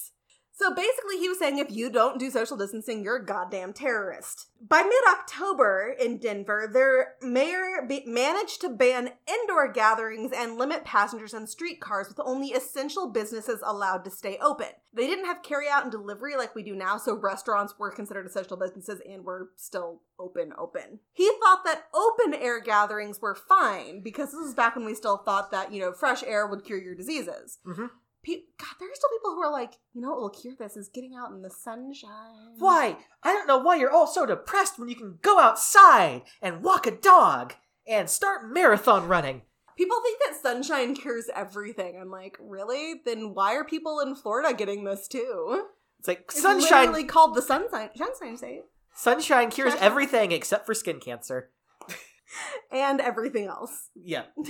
So basically, he was saying if you don't do social distancing, you're a goddamn terrorist. By mid October in Denver, their mayor be- managed to ban indoor gatherings and limit passengers on streetcars with only essential businesses allowed to stay open. They didn't have carry out and delivery like we do now, so restaurants were considered essential businesses and were still open, open. He thought that open air gatherings were fine because this is back when we still thought that, you know, fresh air would cure your diseases. Mhm. Pe- God, there are still people who are like, you know what will cure this is getting out in the sunshine. Why? I don't know why you're all so depressed when you can go outside and walk a dog and start marathon running. People think that sunshine cures everything. I'm like, really? Then why are people in Florida getting this too? It's like It's sunshine. literally called the sunshine sunshine state Sunshine cures everything except for skin cancer. and everything else. Yeah.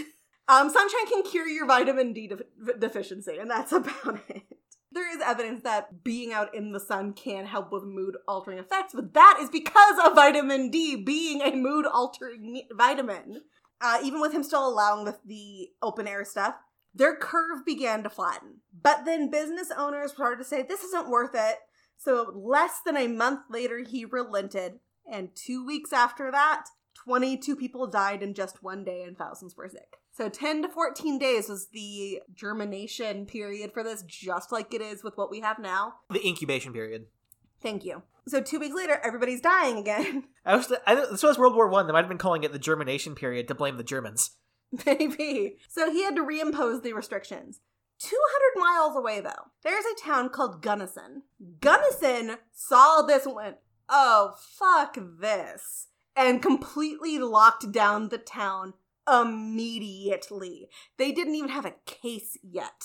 Um, sunshine can cure your vitamin D def- deficiency, and that's about it. There is evidence that being out in the sun can help with mood altering effects, but that is because of vitamin D being a mood altering vitamin. Uh, even with him still allowing the, the open air stuff, their curve began to flatten. But then business owners started to say, this isn't worth it. So less than a month later, he relented. And two weeks after that, 22 people died in just one day and thousands were sick. So 10 to 14 days was the germination period for this, just like it is with what we have now. The incubation period. Thank you. So two weeks later, everybody's dying again. I was, I, this was World War One. They might have been calling it the Germination period to blame the Germans. Maybe. So he had to reimpose the restrictions. 200 miles away, though, there's a town called Gunnison. Gunnison saw this and went, oh, fuck this, and completely locked down the town immediately. They didn't even have a case yet.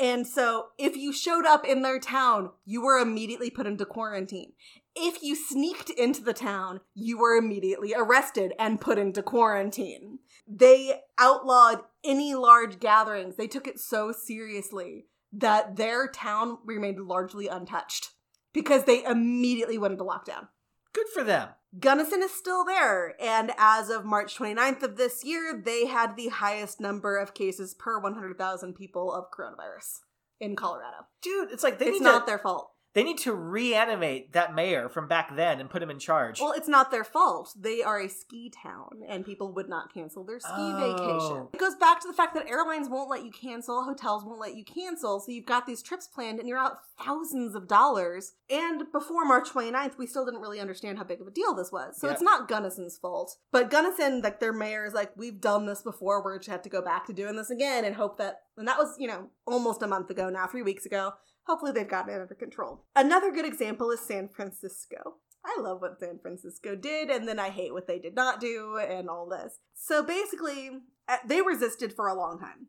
And so, if you showed up in their town, you were immediately put into quarantine. If you sneaked into the town, you were immediately arrested and put into quarantine. They outlawed any large gatherings. They took it so seriously that their town remained largely untouched because they immediately went into lockdown. Good for them. Gunnison is still there, and as of March 29th of this year, they had the highest number of cases per 100,000 people of coronavirus in Colorado. Dude, it's like they it's need not to their fault. They need to reanimate that mayor from back then and put him in charge. Well, it's not their fault. They are a ski town, and people would not cancel their ski Oh. vacation. It goes back to the fact that airlines won't let you cancel, hotels won't let you cancel, so you've got these trips planned and you're out thousands of dollars. And before March 29th, we still didn't really understand how big of a deal this was. So Yeah. it's not Gunnison's fault. But Gunnison, like their mayor is like, we've done this before, we're just have to go back to doing this again and hope that, and that was, you know, almost a month ago now, three weeks ago. Hopefully they've gotten it under control. Another good example is San Francisco. I love what San Francisco did, and then I hate what they did not do, and all this. So basically, uh, they resisted for a long time.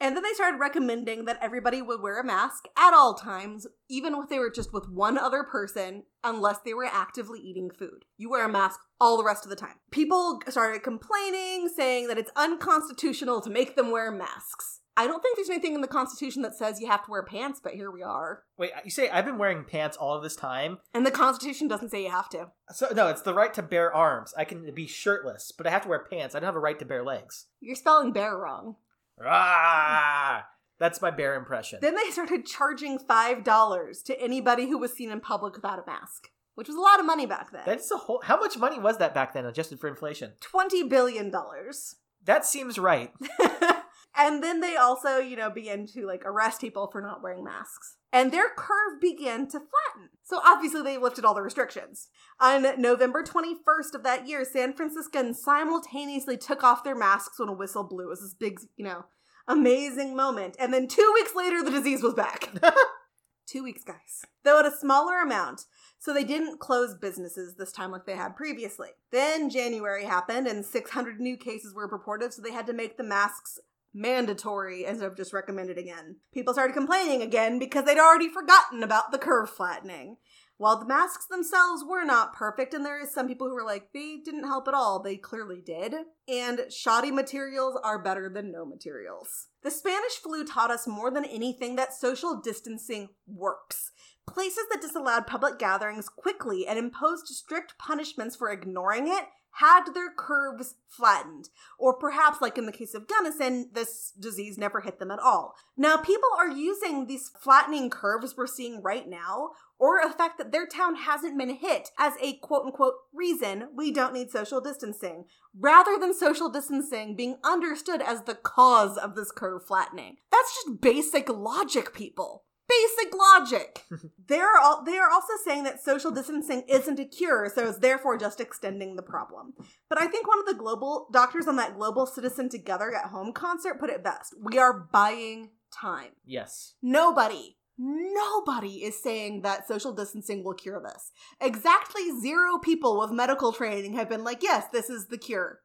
And then they started recommending that everybody would wear a mask at all times, even if they were just with one other person, unless they were actively eating food. You wear a mask all the rest of the time. People started complaining, saying that it's unconstitutional to make them wear masks. I don't think there's anything in the Constitution that says you have to wear pants, but here we are. Wait, you say I've been wearing pants all of this time? And the Constitution doesn't say you have to. So no, it's the right to bear arms. I can be shirtless, but I have to wear pants. I don't have a right to bare legs. You're spelling bear wrong. Ah, that's my bear impression. Then they started charging $5 to anybody who was seen in public without a mask, which was a lot of money back then. That's a whole. How much money was that back then, adjusted for inflation? $20 billion. That seems right. and then they also, you know, began to like arrest people for not wearing masks. And their curve began to flatten. So obviously they lifted all the restrictions. On November 21st of that year, San Franciscans simultaneously took off their masks when a whistle blew. It was this big, you know, amazing moment. And then two weeks later, the disease was back. two weeks, guys. Though at a smaller amount. So they didn't close businesses this time like they had previously. Then January happened and 600 new cases were reported, so they had to make the masks mandatory instead of just recommended again. People started complaining again because they'd already forgotten about the curve flattening. While the masks themselves were not perfect, and there is some people who were like, they didn't help at all, they clearly did. And shoddy materials are better than no materials. The Spanish flu taught us more than anything that social distancing works. Places that disallowed public gatherings quickly and imposed strict punishments for ignoring it had their curves flattened. Or perhaps, like in the case of Gunnison, this disease never hit them at all. Now, people are using these flattening curves we're seeing right now, or the fact that their town hasn't been hit, as a quote unquote reason we don't need social distancing, rather than social distancing being understood as the cause of this curve flattening. That's just basic logic, people basic logic. They're all, they are also saying that social distancing isn't a cure, so it's therefore just extending the problem. But I think one of the global doctors on that Global Citizen Together at Home concert put it best. We are buying time. Yes. Nobody, nobody is saying that social distancing will cure this. Exactly zero people with medical training have been like, yes, this is the cure.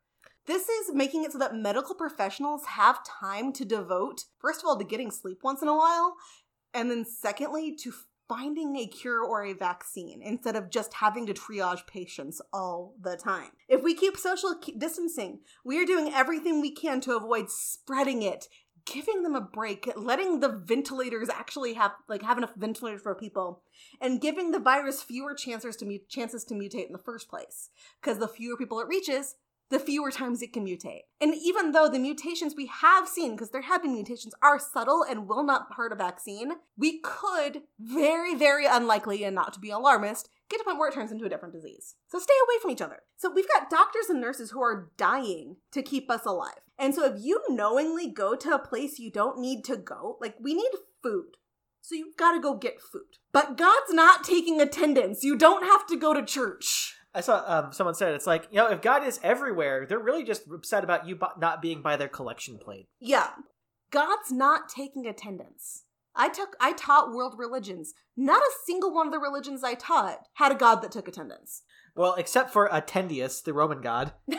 This is making it so that medical professionals have time to devote, first of all, to getting sleep once in a while, and then secondly, to finding a cure or a vaccine instead of just having to triage patients all the time. If we keep social distancing, we are doing everything we can to avoid spreading it, giving them a break, letting the ventilators actually have like have enough ventilators for people, and giving the virus fewer chances to mut- chances to mutate in the first place. Because the fewer people it reaches, the fewer times it can mutate. And even though the mutations we have seen, because there have been mutations, are subtle and will not hurt a vaccine, we could, very, very unlikely and not to be alarmist, get to a point where it turns into a different disease. So stay away from each other. So we've got doctors and nurses who are dying to keep us alive. And so if you knowingly go to a place you don't need to go, like we need food. So you've got to go get food. But God's not taking attendance. You don't have to go to church. I saw um, someone said it's like you know if God is everywhere, they're really just upset about you not being by their collection plate. Yeah. God's not taking attendance. I took I taught world religions. Not a single one of the religions I taught had a god that took attendance. Well, except for Attendius, the Roman god.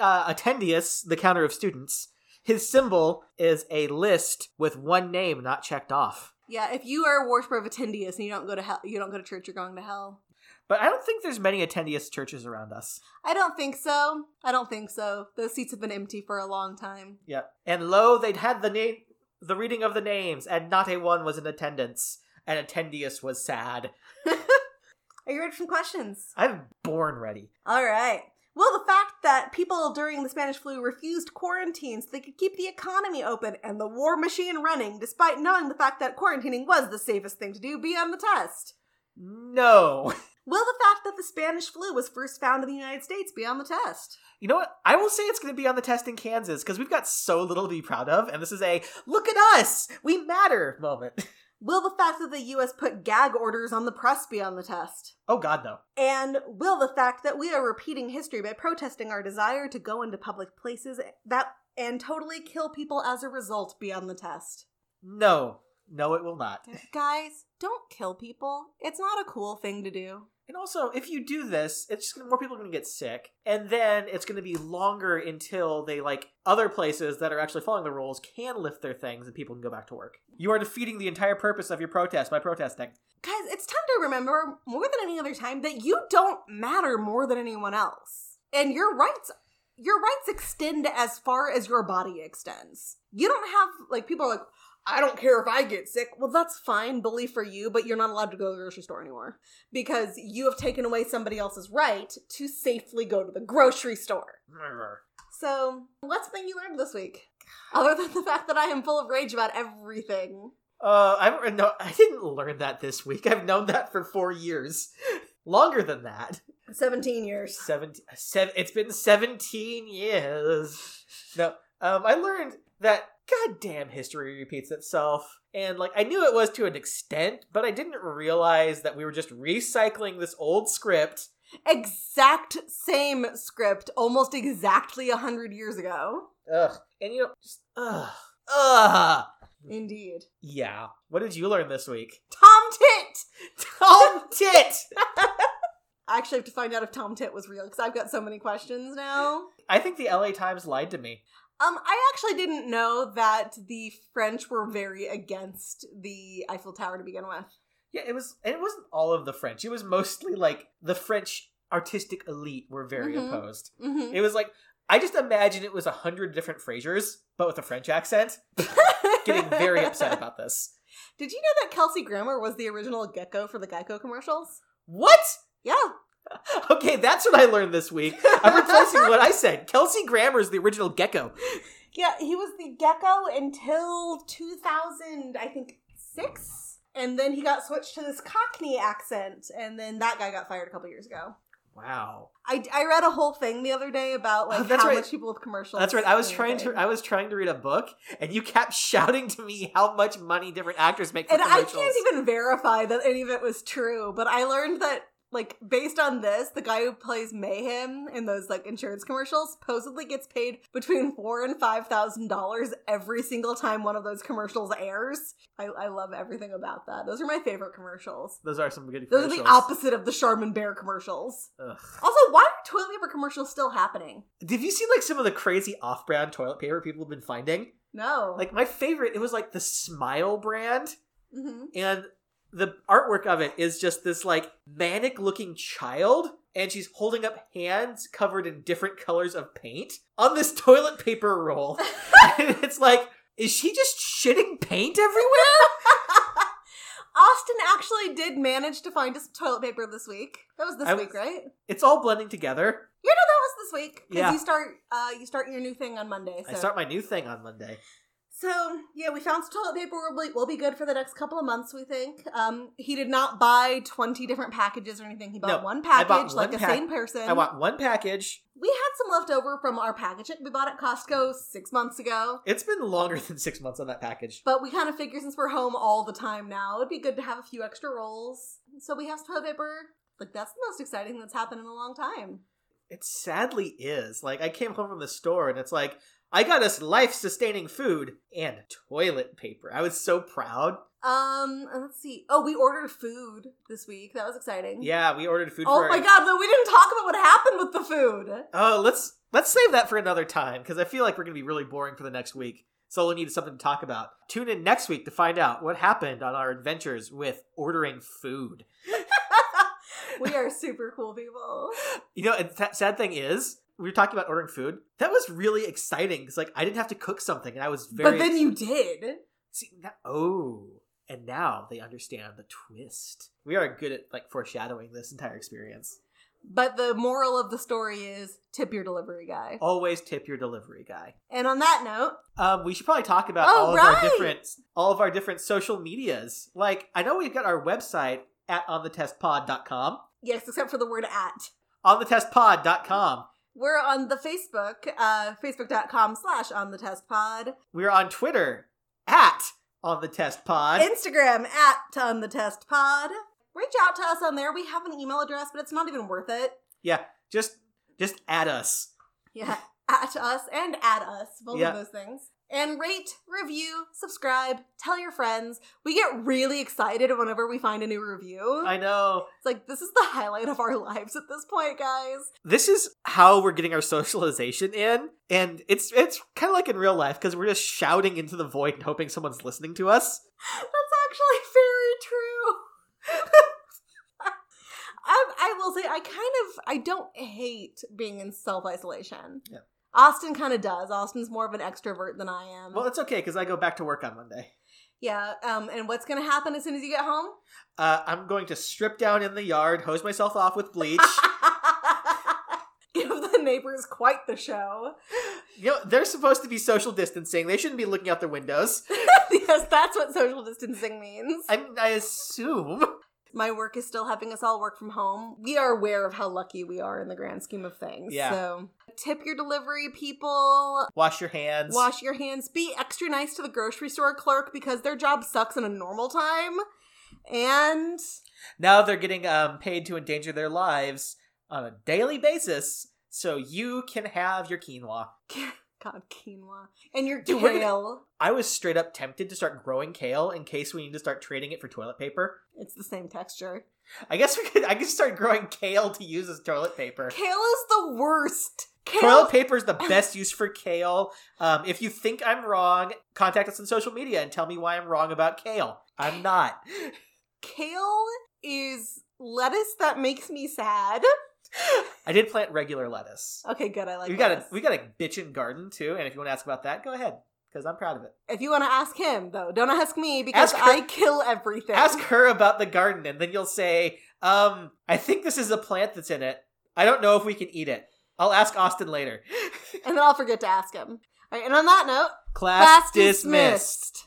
Uh, Attendius, the counter of students, his symbol is a list with one name not checked off. yeah, if you are a worshiper of Attendius and you don't go to hell, you don't go to church, you're going to hell. But I don't think there's many Attendius churches around us. I don't think so. I don't think so. Those seats have been empty for a long time. Yeah. And lo, they'd had the name, the reading of the names, and not a one was in attendance. And Attendius was sad. Are you ready for some questions? I'm born ready. All right. Well, the fact that people during the Spanish flu refused quarantine so they could keep the economy open and the war machine running, despite knowing the fact that quarantining was the safest thing to do, be on the test. No. Will the fact that the Spanish flu was first found in the United States be on the test? You know what? I will say it's going to be on the test in Kansas because we've got so little to be proud of, and this is a look at us, we matter moment. Will the fact that the US put gag orders on the press be on the test? Oh God, no. And will the fact that we are repeating history by protesting our desire to go into public places eh, that and totally kill people as a result be on the test? No. No, it will not. Guys, don't kill people. It's not a cool thing to do. And also, if you do this, it's just gonna, more people are going to get sick, and then it's going to be longer until they like other places that are actually following the rules can lift their things and people can go back to work. You are defeating the entire purpose of your protest by protesting. Guys, it's time to remember more than any other time that you don't matter more than anyone else. And your rights your rights extend as far as your body extends. You don't have like people are like I don't care if I get sick. Well, that's fine, belief for you, but you're not allowed to go to the grocery store anymore because you have taken away somebody else's right to safely go to the grocery store. So, what's thing you learned this week? Other than the fact that I am full of rage about everything. Uh, I no, I didn't learn that this week. I've known that for four years, longer than that. 17 years. Seventeen. Seven. It's been seventeen years. No, um, I learned that goddamn history repeats itself, and like I knew it was to an extent, but I didn't realize that we were just recycling this old script. Exact same script, almost exactly a hundred years ago. Ugh. And you know, just ugh, ugh. Indeed. Yeah. What did you learn this week? Tom Tit! Tom Tit. I actually have to find out if Tom Tit was real because I've got so many questions now. I think the LA Times lied to me. Um, I actually didn't know that the French were very against the Eiffel Tower to begin with. Yeah, it was, it wasn't all of the French. It was mostly like the French artistic elite were very Mhm. opposed. Mm-hmm. It was like I just imagine it was a hundred different Frasiers, but with a French accent, getting very upset about this. Did you know that Kelsey Grammer was the original gecko for the Geico commercials? What? Yeah. Okay, that's what I learned this week. I'm replacing what I said. Kelsey Grammer is the original gecko. Yeah, he was the gecko until 2000, I think, six. And then he got switched to this Cockney accent, and then that guy got fired a couple years ago. Wow. I, I read a whole thing the other day about like Oh, that's how right. much people with commercials. That's right. I was trying to I was trying to read a book, and you kept shouting to me how much money different actors make and I can't even verify that any of it was true, but I learned that like based on this, the guy who plays Mayhem in those like insurance commercials supposedly gets paid between four and five thousand dollars every single time one of those commercials airs. I, I love everything about that. Those are my favorite commercials. Those are some good Those are the opposite of the Charmin Bear commercials. Ugh. Also, why are toilet paper commercials still happening? Did you see like some of the crazy off-brand toilet paper people have been finding? No. Like my favorite, it was like the Smile brand, hmm and the artwork of it is just this like manic looking child and she's holding up hands covered in different colors of paint on this toilet paper roll and it's like is she just shitting paint everywhere Austin actually did manage to find us toilet paper this week. That was this I week, right? it's all blending together You know that was this week because Yeah. you start uh you start your new thing on Monday. So. i start my new thing on monday So yeah, we found some toilet paper. Will be, will be good for the next couple of months. We think. Um, he did not buy twenty different packages or anything. He bought No, one package, bought like one a pack- sane person. I want one package. We had some left over from our packaging we bought at Costco six months ago. It's been longer than six months on that package. But we kind of figure since we're home all the time now, it'd be good to have a few extra rolls. So we have some toilet paper. Like that's the most exciting that's happened in a long time. It sadly is. Like I came home from the store and it's like I got us life-sustaining food and toilet paper. I was so proud. Um, let's see. Oh, we ordered food this week. That was exciting. Yeah, we ordered food Oh for my god, though we didn't talk about what happened with the food. Oh, let's let's save that for another time because I feel like we're going to be really boring for the next week. So we'll need something to talk about. Tune in next week to find out what happened on our adventures with ordering food. we are super cool people. You know, and th- sad thing is, we were talking about ordering food. That was really exciting because, like, I didn't have to cook something, and I was very. but then you did. see. Now, oh, and now they understand the twist. We are good at like foreshadowing this entire experience. But the moral of the story is tip your delivery guy. Always tip your delivery guy. And on that note, Um, we should probably talk about Oh, all of our different all of our different social medias. Like, I know we've got our website at onthetestpod.com. yes, except for the word at. Onthetestpod.com. We're on the Facebook, uh, facebook.com slash on the test pod. We're on Twitter at on the test pod. Instagram at on the test pod. Reach out to us on there. We have an email address, but it's not even worth it. yeah, just just add us. Yeah, at us and at us, both Yeah. of those things. And rate, review, subscribe, tell your friends. We get really excited whenever we find a new review. I know. it's like this is the highlight of our lives at this point, guys. This is how we're getting our socialization in, and it's it's kind of like in real life because we're just shouting into the void and hoping someone's listening to us. That's actually very true. I, I will say, I kind of, I don't hate being in self isolation. Yeah. Austin kind of does. Austin's more of an extrovert than I am. Well, it's okay because I go back to work on Monday. yeah. Um. And what's gonna happen as soon as you get home? Uh, I'm going to strip down in the yard, hose myself off with bleach. Give the neighbors quite the show. you know, they're supposed to be social distancing. They shouldn't be looking out their windows. yes, that's what social distancing means. I, I assume. My work is still having us all work from home. We are aware of how lucky we are in the grand scheme of things. Yeah. So tip your delivery people. Wash your hands. Wash your hands. Be extra nice to the grocery store clerk because their job sucks in a normal time. And Now they're getting um, paid to endanger their lives on a daily basis so you can have your quinoa. God, quinoa. And your Dude, gonna- kale. I was straight up tempted to start growing kale in case we need to start trading it for toilet paper. It's the same texture. I guess we could. I could start growing kale to use as toilet paper. Kale is the worst. Kale. Toilet paper is the best use for kale. Um, if you think I'm wrong, contact us on social media and tell me why I'm wrong about kale. I'm not. Kale is lettuce that makes me sad. I did plant regular lettuce. Okay, good. I like. we got a lettuce. we got a bitchin' garden too, and if you want to ask about that, go ahead because I'm proud of it. If you want to ask him, though, don't ask me because Ask her- I kill everything. Ask her about the garden, and then you'll say, um, I think this is a plant that's in it. I don't know if we can eat it. I'll ask Austin later. and then I'll forget to ask him. All right, and on that note, Class, class dismissed. dismissed.